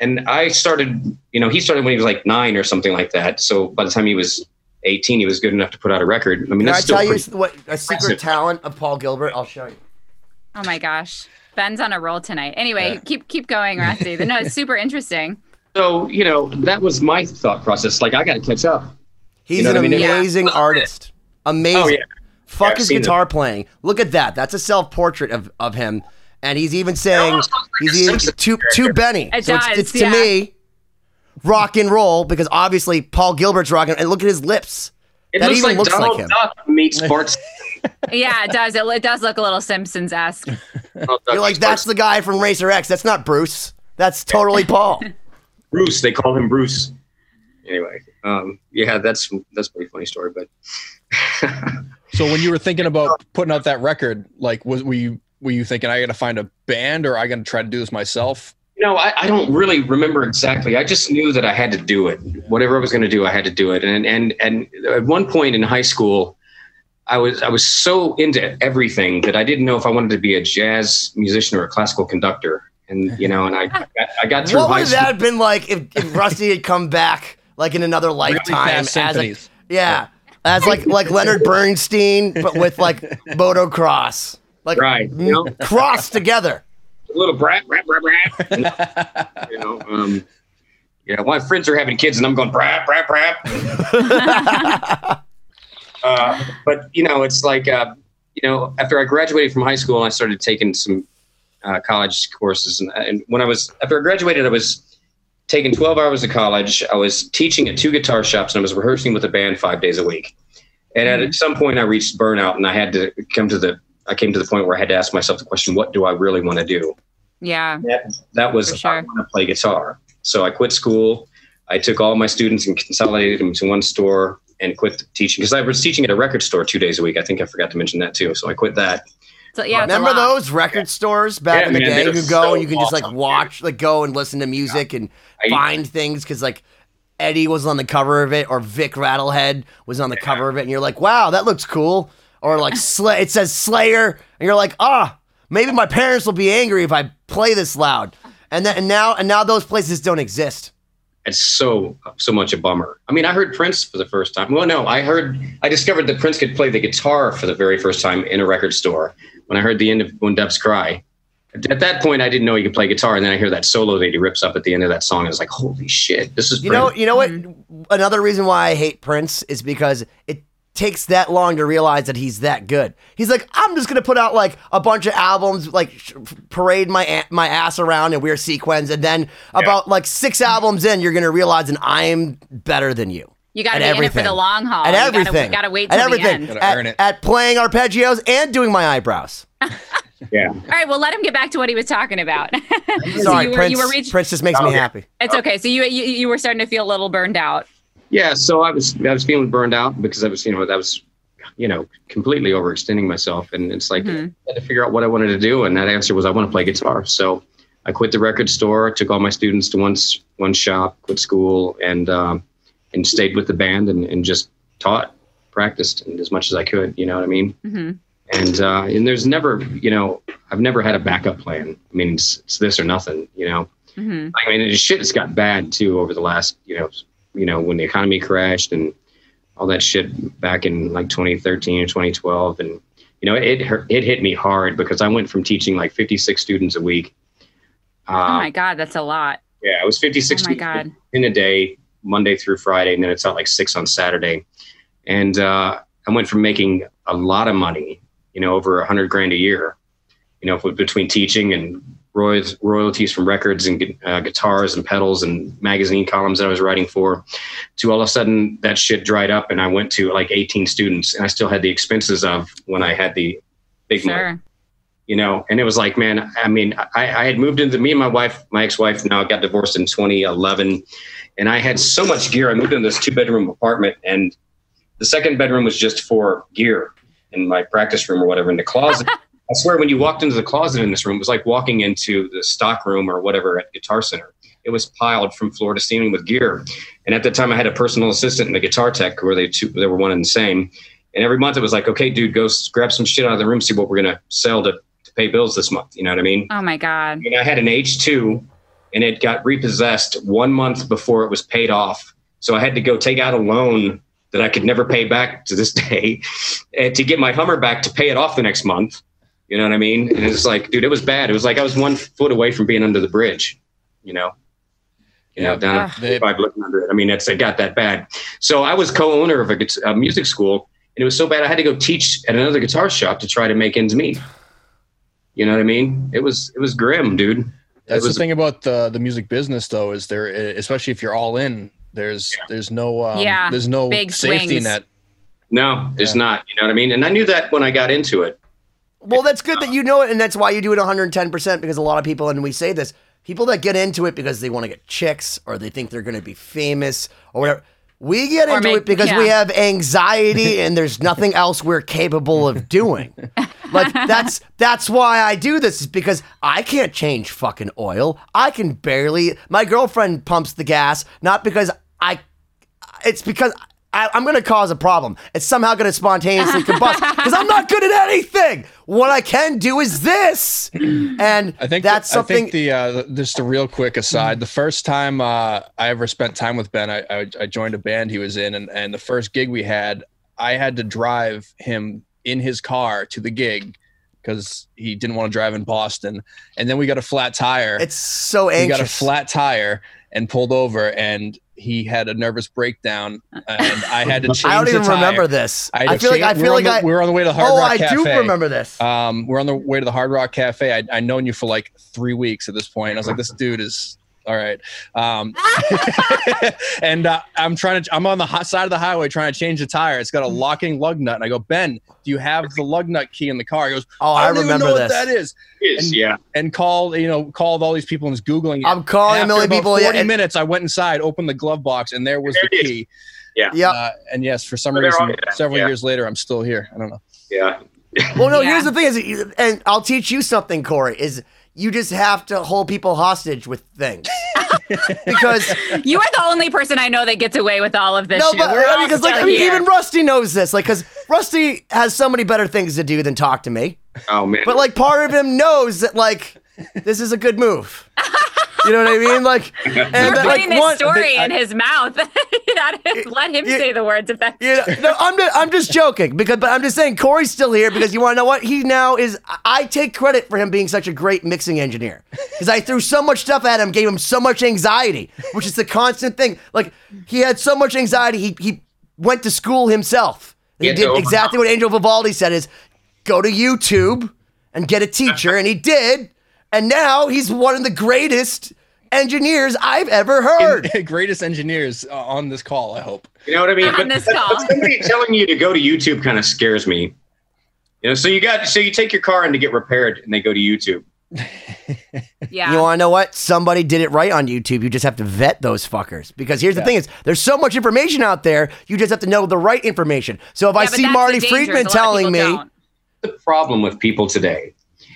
and I started. You know, he started when he was like nine or something like that. So by the time he was 18, he was good enough to put out a record. I mean, Can I that's still tell you what a secret impressive. talent of Paul Gilbert? I'll show you. Oh my gosh. Ben's on a roll tonight. Anyway, Yeah. keep keep going, Rusty. no, it's super interesting. so you know that was my thought process. Like I got to catch up. He's You know an what I mean? Yeah. amazing artist. Amazing. Oh, yeah. Fuck Yeah, his seen guitar playing. Look at that. That's a self portrait of, of him. And he's even saying almost looks like a he's even Simpsons to to Benny. It so it's, does, it's to yeah. me rock and roll because obviously Paul Gilbert's rocking and look at his lips. It That looks even like looks like Donald him. Duck meets Bart. Yeah, it does. It, it does look a little Simpsons esque. You're like, that's the guy from Racer X. That's not Bruce. That's totally Paul. Bruce. They call him Bruce. Anyway, um, yeah, that's that's a pretty funny story. But So when you were thinking about putting out that record, like was were you were you thinking I got to find a band or I got to try to do this myself? No, I, I don't really remember exactly. I just knew that I had to do it. Whatever I was going to do, I had to do it. And and and at one point in high school, I was I was so into everything that I didn't know if I wanted to be a jazz musician or a classical conductor. And you know, and I got, I got through What high would school. that have been like if, if Rusty had come back like in another lifetime fast as a, symphonies. yeah, as like like Leonard Bernstein but with like motocross. Like Right, you know? cross together. a little brat, brat, brat, brat. you know, um, yeah, my friends are having kids and I'm going brat, brat, brat. uh, but you know, it's like, uh, you know, after I graduated from high school, I started taking some uh, college courses, and, and when I was after I graduated, I was taking 12 hours of college. I was teaching at two guitar shops, and I was rehearsing with a band five days a week. And at some point, I reached burnout, and I had to come to the. I came to the point where I had to ask myself the question: What do I really want to do? Yeah. that, that was sure. I want to play guitar. So I quit school. I took all my students and consolidated them to one store and quit teaching because I was teaching at a record store two days a week. I think I forgot to mention that too. So I quit that. So yeah, Remember those record stores back Yeah, in the man, day? You could go so and you could just like awesome, watch, like go and listen to music and I- find things because like Eddie was on the cover of it or Vic Rattlehead was on the cover of it, and you're like, wow, that looks cool. Or like Slay, it says Slayer, and you're like, ah, maybe my parents will be angry if I play this loud. And then and now and now those places don't exist. It's so so much a bummer. I mean, I heard Prince for the first time. Well, no, I heard I discovered that Prince could play the guitar for the very first time in a record store when I heard the end of When Doves Cry. At that point, I didn't know he could play guitar, and then I hear that solo that he rips up at the end of that song. and It's like, holy shit, this is You know, you know what? Another reason why I hate Prince is because it takes that long to realize that he's that good. He's like, I'm just gonna put out like a bunch of albums, like sh- parade my a- my ass around and wear sequins, and then about like six albums in, you're gonna realize and I'm better than you. You got to At be in it for the long haul. At You gotta- everything. Got to wait At everything. the end. At, earn it. at playing arpeggios and doing my eyebrows. Yeah. All right, well, let him get back to what he was talking about. So Sorry, you were, Prince. you were reach- Prince just makes me oh, happy. It's okay. So you, you you were starting to feel a little burned out. Yeah, so I was I was feeling burned out because I was you know that was you know completely overextending myself, and it's like Mhm. I had to figure out what I wanted to do, and that answer was I want to play guitar. So I quit the record store, took all my students to one one shop, quit school, and um, and stayed with the band and, and just taught, practiced and as much as I could. You know what I mean? hmm And uh, and there's never you know I've never had a backup plan. I mean it's, it's this or nothing. You know. hmm I mean, the shit has got bad too over the last, you know, you know, when the economy crashed and all that shit back in like 2013 or 2012, and you know, it it hit me hard because I went from teaching like 56 students a week. oh Uh, my God, that's a lot. yeah, it was 56 Oh my students God. in a day, Monday through Friday, and then it's out like six on Saturday. And uh, I went from making a lot of money, you know, over a hundred grand a year, you know, between teaching and royalties, royalties from records and uh, guitars and pedals and magazine columns that I was writing for, to all of a sudden that shit dried up, and I went to like 18 students, and I still had the expenses of when I had the big money. You know and it was like man i mean i, I had moved into me and my wife my ex-wife now got divorced in 2011 and i had so much gear i moved into this two bedroom apartment and the second bedroom was just for gear in my practice room or whatever in the closet i swear when you walked into the closet in this room it was like walking into the stock room or whatever at guitar center it was piled from floor to ceiling with gear and at that time i had a personal assistant and a guitar tech where they two they were one and the same and every month it was like, okay, dude, go grab some shit out of the room, see what we're gonna sell to, to pay bills this month. You know what I mean? Oh my God. I I had an H2 and it got repossessed one month before it was paid off. So I had to go take out a loan that I could never pay back to this day and to get my Hummer back to pay it off the next month. You know what I mean? And it's like, dude, it was bad. It was like I was one foot away from being under the bridge, you know? You know, Yeah. down Ugh. at five looking under it. I mean, it's it got that bad. So I was co-owner of a, a music school, and it was so bad I had to go teach at another guitar shop to try to make ends meet. You know what I mean? It was it was grim, dude. That's was the thing about the the music business, though, is there, especially if you're all in. There's there's no um, Yeah, there's no big safety swings. net. no, there's Yeah. not. You know what I mean? And I knew that when I got into it. Well, that's good that you know it, and that's why you do it 110% because a lot of people, and we say this, people that get into it because they want to get chicks or they think they're going to be famous or whatever. We get Or into make- it because yeah. we have anxiety and there's nothing else we're capable of doing. Like that's that's why I do this is because I can't change fucking oil. I can barely. My girlfriend pumps the gas not because I it's because I, I'm going to cause a problem. It's somehow going to spontaneously combust because I'm not good at anything. What I can do is this, and I think that's the- something. I think the uh, just a real quick aside. The first time uh, I ever spent time with Ben, I, I I joined a band he was in, and and the first gig we had, I had to drive him in his car to the gig because he didn't want to drive in Boston, and then we got a flat tire. it's so he anxious. got a flat tire and pulled over, and he had a nervous breakdown, and I had to change. I don't the even remember this. I, I feel like I feel like on I. we're on the way to the Hard oh, Rock I Cafe. do remember this. Um, we're on the way to the Hard Rock Cafe. I I known you for like three weeks at this point. I was like, this dude is all right. Um, and uh, I'm trying to. I'm on the hot side of the highway trying to change the tire. It's got a locking lug nut, and I go, Ben, do you have the lug nut key in the car? He goes, oh, I, don't even remember know this. what that is. Is And- yeah. And called, you know, called all these people and was googling. It. I'm calling a million about people. yeah, 40 and- minutes, I went inside, opened the glove box, and there was There the it is. key. yeah. Uh, and yes, for some Well, reason, all- yeah, several yeah. years later, I'm still here. I don't know. Yeah. Well, no. Yeah. Here's the thing: is and I'll teach you something, Corey. Is you just have to hold people hostage with things because You are the only person I know that gets away with all of this no, shit. but We're I all mean, 'cause, like I mean, even Rusty knows this. Like, because Rusty has so many better things to do than talk to me. Oh man. But like, part of him knows that like this is a good move. You know what I mean? Like, and You're that, putting like this one. story in his mouth. Him, let him you- say the words if that's You know, no, I'm just, I'm just joking because, but I'm just saying Corey's still here because you want to know what he now is. I take credit for him being such a great mixing engineer because I threw so much stuff at him, gave him so much anxiety, which is the constant thing. Like he had so much anxiety, he he went to school himself. He Get did exactly what Angel Vivaldi said: is go to YouTube and get a teacher, and he did. And now he's one of the greatest engineers I've ever heard. Greatest engineers uh, on this call, I hope. You know what I mean? On this call. somebody telling you to go to YouTube kind of scares me. You know, so you got so you take your car in to get repaired, and they go to YouTube. Yeah. You want to know what? Somebody did it right on YouTube. You just have to vet those fuckers. Because here's the thing: is there's so much information out there. You just have to know the right information. So if I Yeah, but see Marty the danger, is Friedman a lot of telling me, don't. The problem with people today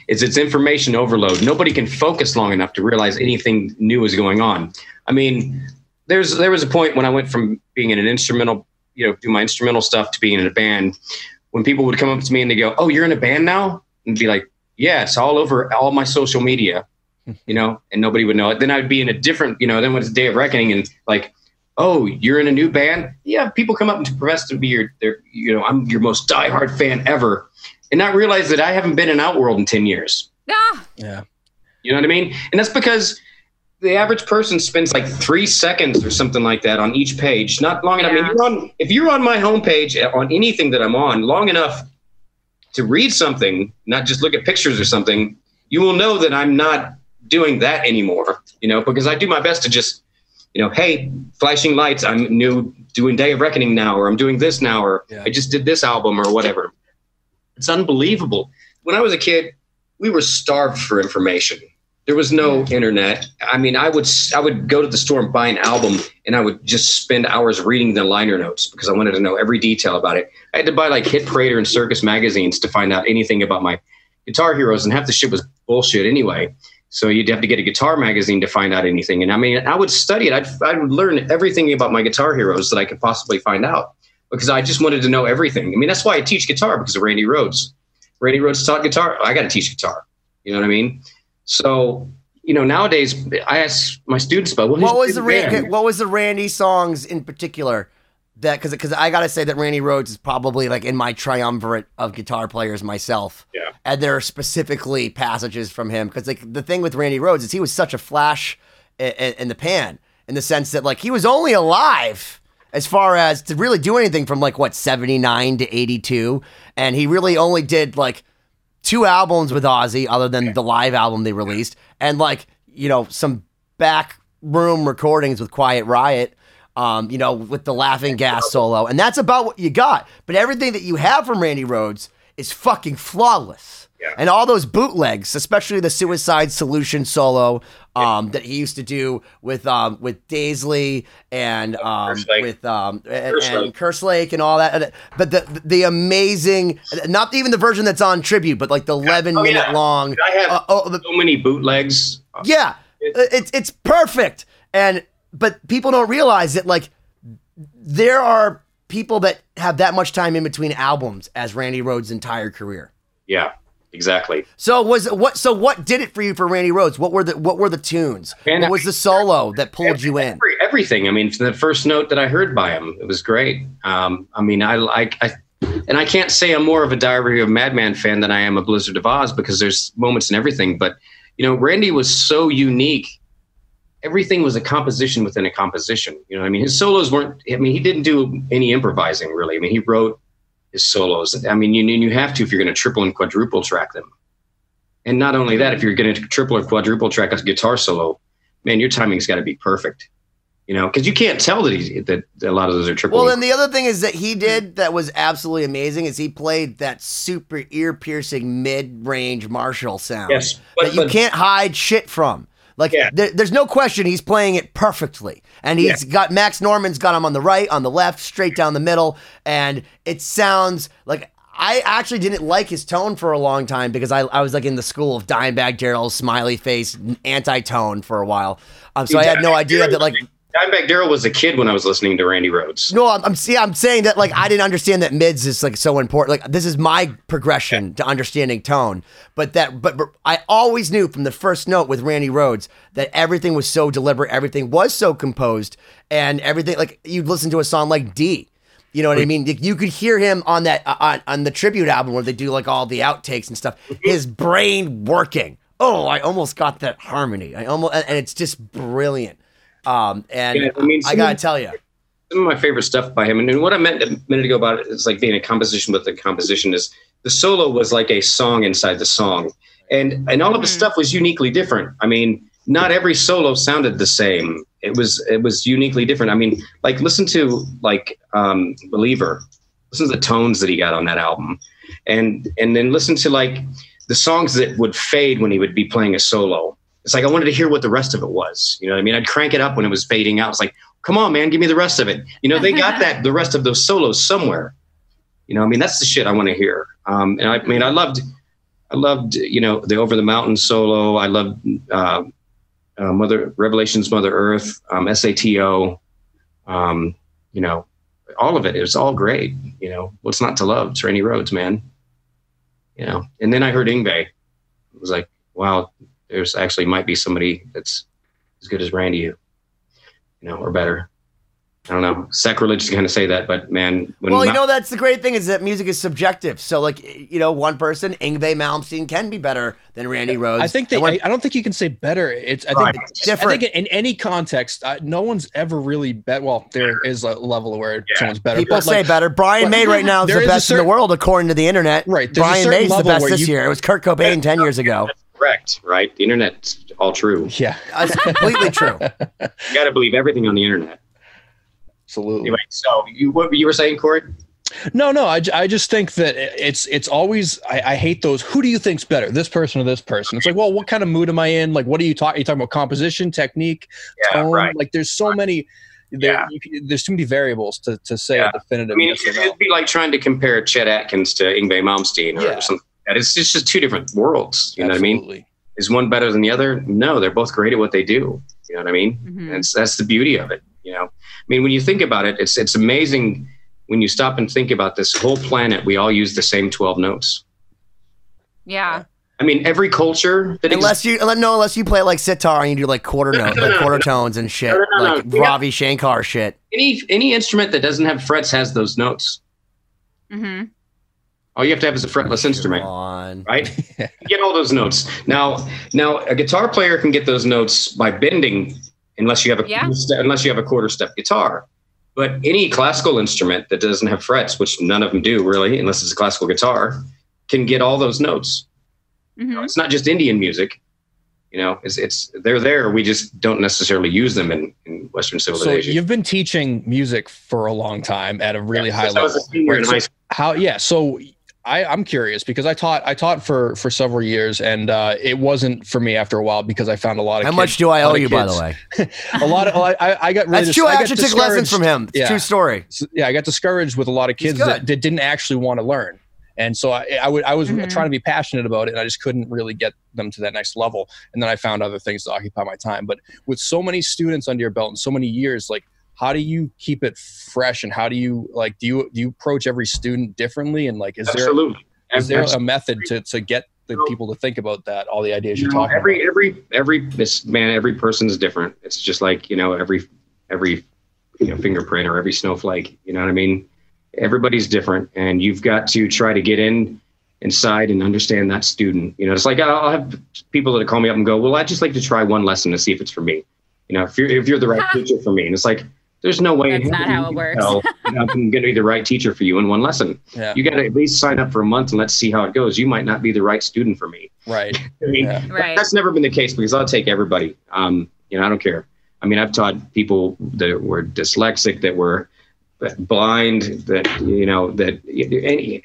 is it's information overload. Nobody can focus long enough to realize anything new is going on. I mean, there's there was a point when I went from being in an instrumental, you know, do my instrumental stuff to being in a band. When people would come up to me and they go, "Oh, you're in a band now," and be like, "Yeah, it's all over all my social media," hmm. you know, and nobody would know it. Then I'd be in a different, you know, then when it's Day of Reckoning and like, "Oh, you're in a new band?" Yeah, people come up and profess to be your, their, you know, I'm your most diehard fan ever, and not realize that I haven't been in Outworld in ten years. Ah, Yeah. You know what I mean? And that's because the average person spends like three seconds or something like that on each page. Not long enough. I mean, you're on, if you're on my homepage uh, on anything that I'm on long enough to read something, not just look at pictures or something, you will know that I'm not doing that anymore. You know, because I do my best to just, you know, hey, flashing lights, I'm new doing Day of Reckoning now, or I'm doing this now, or Yeah. I just did this album or whatever. It's unbelievable. When I was a kid, we were starved for information. There was no internet. I mean, I would I would go to the store and buy an album, and I would just spend hours reading the liner notes because I wanted to know every detail about it. I had to buy like Hit Parader and Circus magazines to find out anything about my Guitar Heroes, and half the shit was bullshit anyway. So you'd have to get a guitar magazine to find out anything. And I mean, I would study it. I'd, I would learn everything about my Guitar Heroes that I could possibly find out because I just wanted to know everything. I mean, that's why I teach guitar because of Randy Rhoads. Randy Rhoads taught guitar. I got to teach guitar. You know what I mean? So, you know, nowadays I ask my students about well, what was the band? Ran- what was the Randy songs in particular that because because I gotta say that Randy Rhoads is probably like in my triumvirate of guitar players myself. Yeah. and there are specifically passages from him because like the thing with Randy Rhoads is he was such a flash in, in the pan in the sense that like he was only alive as far as to really do anything from like what 79 to 82 and he really only did like two albums with Ozzy other than the live album they released and like you know some back room recordings with Quiet Riot um you know with the laughing gas solo and that's about what you got. But everything that you have from Randy Rhoads is fucking flawless Yeah. and all those bootlegs especially the Suicide Solution solo um that he used to do with um with Daisley and um with um and, Kerslake. and Kerslake and all that. But the the amazing, not even the version that's on tribute, but like the eleven Oh, minute long. I have uh, oh, the, so many bootlegs. yeah, it's it's perfect. And but people don't realize that like there are people that have that much time in between albums as Randy Rhoads' entire career. Yeah, exactly. So was what? So what did it for you for Randy Rhoads? What were the what were the tunes? And what was the solo that pulled you in? Every- everything. I mean, the first note that I heard by him, it was great. Um, I mean, I like, I, and I can't say I'm more of a Diary of Madman fan than I am a Blizzard of Oz because there's moments in everything. But you know, Randy was so unique. Everything was a composition within a composition. You know, I mean, his solos weren't. I mean, he didn't do any improvising really. I mean, he wrote his solos. I mean, you you have to if you're going to triple and quadruple track them. And not only that, if you're going to triple or quadruple track a guitar solo, man, your timing's got to be perfect. You know, because you can't tell that he that a lot of those are triple. Well, and the other thing is that he did that was absolutely amazing is he played that super ear piercing mid range Marshall sound yes, but, that you but- can't hide shit from. Like Yeah. there, there's no question he's playing it perfectly, and he's got Max Norman's got him on the right, on the left, straight down the middle, and it sounds like. I actually didn't like his tone for a long time because I, I was like in the school of Dimebag Darrell, smiley face, anti tone for a while. Um, so I had no idea that like Dimebag Darrell was a kid when I was listening to Randy Rhoads. no, I'm, I'm see, I'm saying that like I didn't understand that mids is like so important. Like this is my progression to understanding tone, but that but, but I always knew from the first note with Randy Rhoads that everything was so deliberate, everything was so composed, and everything like you'd listen to a song like D. You know what I mean? You could hear him on that uh, on on the tribute album where they do like all the outtakes and stuff. His brain working. Oh, I almost got that harmony. I almost and it's just brilliant. Um, and Yeah, I mean, I gotta some- tell you, some of my favorite stuff by him. And what I meant a minute ago about it is like being a composition with a composition is the solo was like a song inside the song. And and all of the Mhm. stuff was uniquely different. I mean, not every solo sounded the same. It was it was uniquely different. I mean, like listen to like um Believer. Listen to the tones that he got on that album. And and then listen to like the songs that would fade when he would be playing a solo. It's like I wanted to hear what the rest of it was. You know what I mean? I'd crank it up when it was fading out. It's like, come on, man, give me the rest of it. You know, they got that the rest of those solos somewhere. You know, I mean, that's the shit I want to hear. Um, and I, mean, I loved, I loved, you know, the Over the Mountain solo. I loved uh, uh, Mother Revelations, Mother Earth, um, SATO. Um, you know, all of it. It was all great. You know, what's not to love? It's Randy Rhoads, man. You know, and then I heard Yngwie. It was like, wow, there's actually might be somebody that's as good as Randy, you know, or better. I don't know. Sacrilege to kind of say that, but man, when Well, you Ma- know that's the great thing is that music is subjective. So, like, you know, one person, Yngwie Malmsteen, can be better than Randy Rhoads. I think they. When- I, I don't think you can say better. It's. I Right. think. Different. I think in any context, uh, no one's ever really bet. Well, there is a level where Yeah. someone's better. people but, say like, better. Brian May right now is There the is a best in the world according to the internet. Right, there's Brian certain May's the best this you- year. It was Kurt Cobain ten years ago. Correct, right? The internet's all true. Yeah, it's completely true. You got to believe everything on the internet. absolutely. Anyway, so you what you were saying, Corey? No, no. I, I just think that it's it's always. I, I hate those. Who do you think's better, this person or this person? It's like, well, what kind of mood am I in? Like, what are you talking? You talking about composition, technique, Yeah, tone? right. Like, there's so many. There, Yeah. you can- there's too many variables to, to say Yeah. a definitive. I mean, yes it, no. it'd be like trying to compare Chet Atkins to Yngwie Malmsteen or Yeah. something. Like that. It's, it's just two different worlds. You know what I mean? Is one better than the other? No, they're both great at what they do. You know what I mean? Mhm. And that's the beauty of it. You know, I mean, when you think about it, it's it's amazing when you stop and think about this whole planet. We all use the same twelve notes. Yeah. I mean, every culture that Unless you no, unless you play like sitar and you do like quarter No, note, no, like quarter no. tones and shit, No, no, no, like no. Ravi Shankar shit. any any instrument that doesn't have frets has those notes. hmm All you have to have is a fretless instrument. On. right? get all those notes. Now, now a guitar player can get those notes by bending, unless you have a Yeah. unless you have a quarter step guitar. But any classical instrument that doesn't have frets, which none of them do really, unless it's a classical guitar, can get all those notes. hmm It's not just Indian music. You know, it's it's they're there. We just don't necessarily use them in, in Western civilization. So you've been teaching music for a long time at a really high Since I was level. a senior in right? So high school. how? Yeah. So I, I'm curious because I taught I taught for for several years and uh, it wasn't for me after a while because I found a lot of How kids- much do I owe of you, by the way? A lot of I, I got really That's dis- true. I got actually took lessons from him. It's a Yeah. true story. yeah, I got discouraged with a lot of kids that, that didn't actually want to learn. And so I, I would, I was Mhm. trying to be passionate about it and I just couldn't really get them to that next level. And then I found other things to occupy my time. But with so many students under your belt and so many years, like how do you keep it fresh and how do you like, do you, do you approach every student differently? And like, is there, Absolutely. is there a method to, to get the people to think about that, all the ideas You you're know, talking every about? every every this man every person's different it's just like you know every every you know fingerprint or every snowflake you know what i mean everybody's different and you've got to try to get in inside and understand that student you know it's like i'll have people that call me up and go well i'd just like to try one lesson to see if it's for me you know if you're if you're the right teacher for me and it's like there's no way in That's not how it works. tell, you know, I'm going to be the right teacher for you in one lesson. Yeah. You got to at least sign up for a month and let's see how it goes. You might not be the right student for me. Right. I mean, Yeah. Right. that's never been the case because I'll take everybody. Um, you know, I don't care. I mean, I've taught people that were dyslexic, that were blind, that you know, that any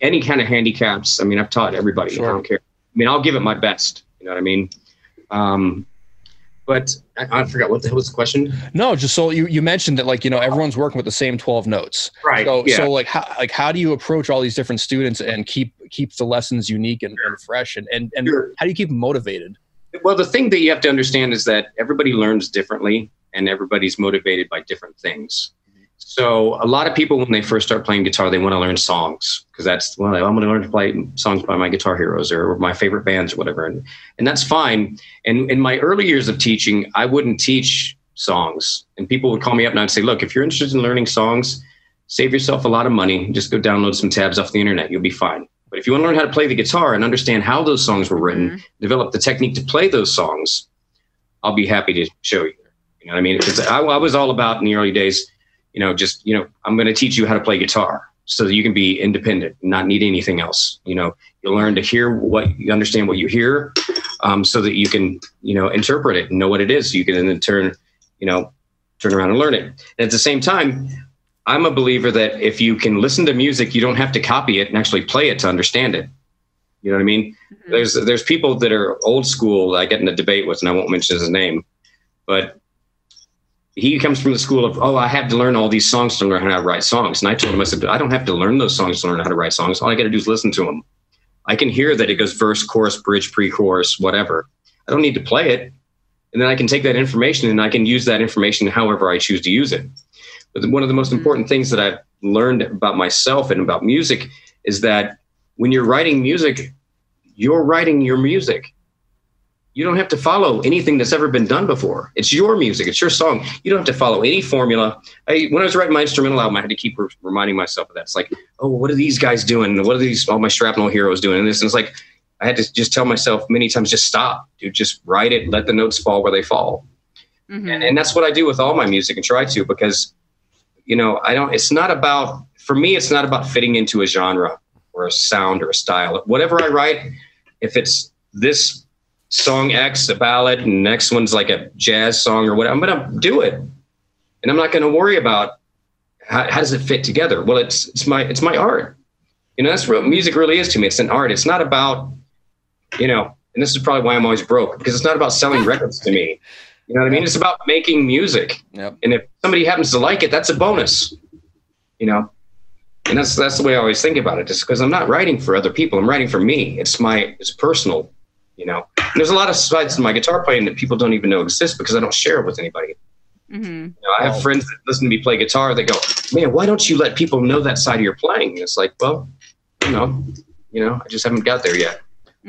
any kind of handicaps. I mean, I've taught everybody. Sure. I don't care. I mean, I'll give it my best. You know what I mean? Um, but I, I forgot what the hell was the question. No, just so you, you mentioned that like, you know, everyone's working with the same 12 notes. Right. So, yeah. so like how like how do you approach all these different students and keep keep the lessons unique and, and fresh and, and and Sure. how do you keep them motivated? Well, the thing that you have to understand is that everybody learns differently and everybody's motivated by different things. So a lot of people, when they first start playing guitar, they want to learn songs because that's well, I'm going to learn to play songs by my guitar heroes or my favorite bands or whatever, and and that's fine. And in my early years of teaching, I wouldn't teach songs, and people would call me up and I'd say, look, if you're interested in learning songs, save yourself a lot of money. Just go download some tabs off the internet. You'll be fine. But if you want to learn how to play the guitar and understand how those songs were written, Mhm. develop the technique to play those songs, I'll be happy to show you. You know what I mean? Because I, I was all about in the early days, you know, just you know, I'm going to teach you how to play guitar so that you can be independent, not need anything else. You know, you learn to hear what you understand what you hear, um, so that you can you know interpret it and know what it is. You can then turn, you know, turn around and learn it. And at the same time, I'm a believer that if you can listen to music, you don't have to copy it and actually play it to understand it. You know what I mean? Mm-hmm. There's there's people that are old school. I get in a debate with, and I won't mention his name, but he comes from the school of oh, I have to learn all these songs to learn how to write songs. And I told him, I said, I don't have to learn those songs to learn how to write songs. All I got to do is listen to them. I can hear that it goes verse, chorus, bridge, pre-chorus, whatever. I don't need to play it, and then I can take that information and I can use that information however I choose to use it. But one of the most mm-hmm. important things that I've learned about myself and about music is that when you're writing music, you're writing your music. You don't have to follow anything that's ever been done before. It's your music. It's your song. You don't have to follow any formula. I, when I was writing my instrumental album, I had to keep re- reminding myself of that. It's like, oh, what are these guys doing? What are these all my shrapnel heroes doing? And this, and it's like, I had to just tell myself many times, just stop, dude. Just write it. Let the notes fall where they fall. Mm-hmm. And, and that's what I do with all my music and try to because you know, I don't, it's not about, for me, it's not about fitting into a genre or a sound or a style. Whatever I write, if it's this song X, a ballad, and next one's like a jazz song or whatever, I'm going to do it. And I'm not going to worry about how, how, does it fit together. Well, it's, it's my, it's my art. You know, that's what music really is to me. It's an art. It's not about, you know, and this is probably why I'm always broke because it's not about selling records to me. You know what I mean? It's about making music. Yep. And if somebody happens to like it, that's a bonus. You know? And that's that's the way I always think about it. Just because I'm not writing for other people. I'm writing for me. It's my it's personal, you know. And there's a lot of sides to my guitar playing that people don't even know exist because I don't share it with anybody. Mm-hmm. You know, I have friends that listen to me play guitar. They go, "Man, why don't you let people know that side of your playing?" And it's like, well, you know, you know, I just haven't got there yet.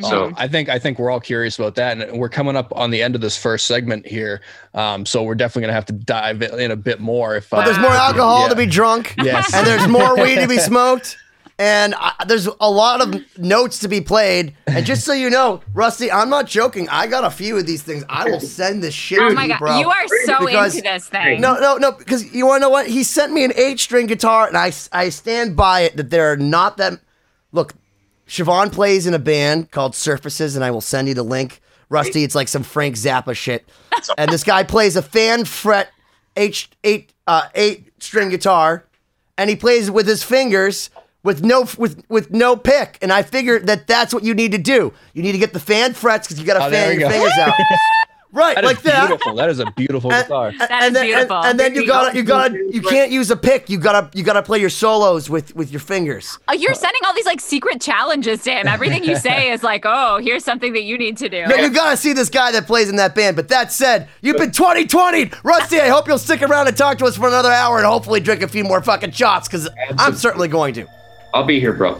So um, I think I think we're all curious about that, and we're coming up on the end of this first segment here. Um, so we're definitely gonna have to dive in a bit more. If but uh, there's more alcohol yeah. to be drunk, yes, and there's more weed to be smoked, and uh, there's a lot of notes to be played. And just so you know, Rusty, I'm not joking. I got a few of these things. I will send this shit. Oh my god, bro, you are so because, into this thing. No, no, no. Because you want to know what? He sent me an eight string guitar, and I I stand by it that there are not that. Look, Siobhan plays in a band called Surfaces, and I will send you the link. Rusty, it's like some Frank Zappa shit. And this guy plays a fan fret H eight uh, eight string guitar, and he plays it with his fingers with no with with no pick. And I figured that that's what you need to do. You need to get the fan frets because you got to oh, fan your go. fingers out. Right, that like that. Beautiful. That is a beautiful and, guitar. That and, then, beautiful. And, and, then you gotta, you gotta, you can't use a pick. You gotta, you gotta play your solos with with your fingers. Oh, you're sending all these like secret challenges to him. Everything you say is like, oh, here's something that you need to do. No, you gotta see this guy that plays in that band. But that said, you've been 2020, Rusty. I hope you'll stick around and talk to us for another hour and hopefully drink a few more fucking shots because I'm certainly going to. I'll be here, bro.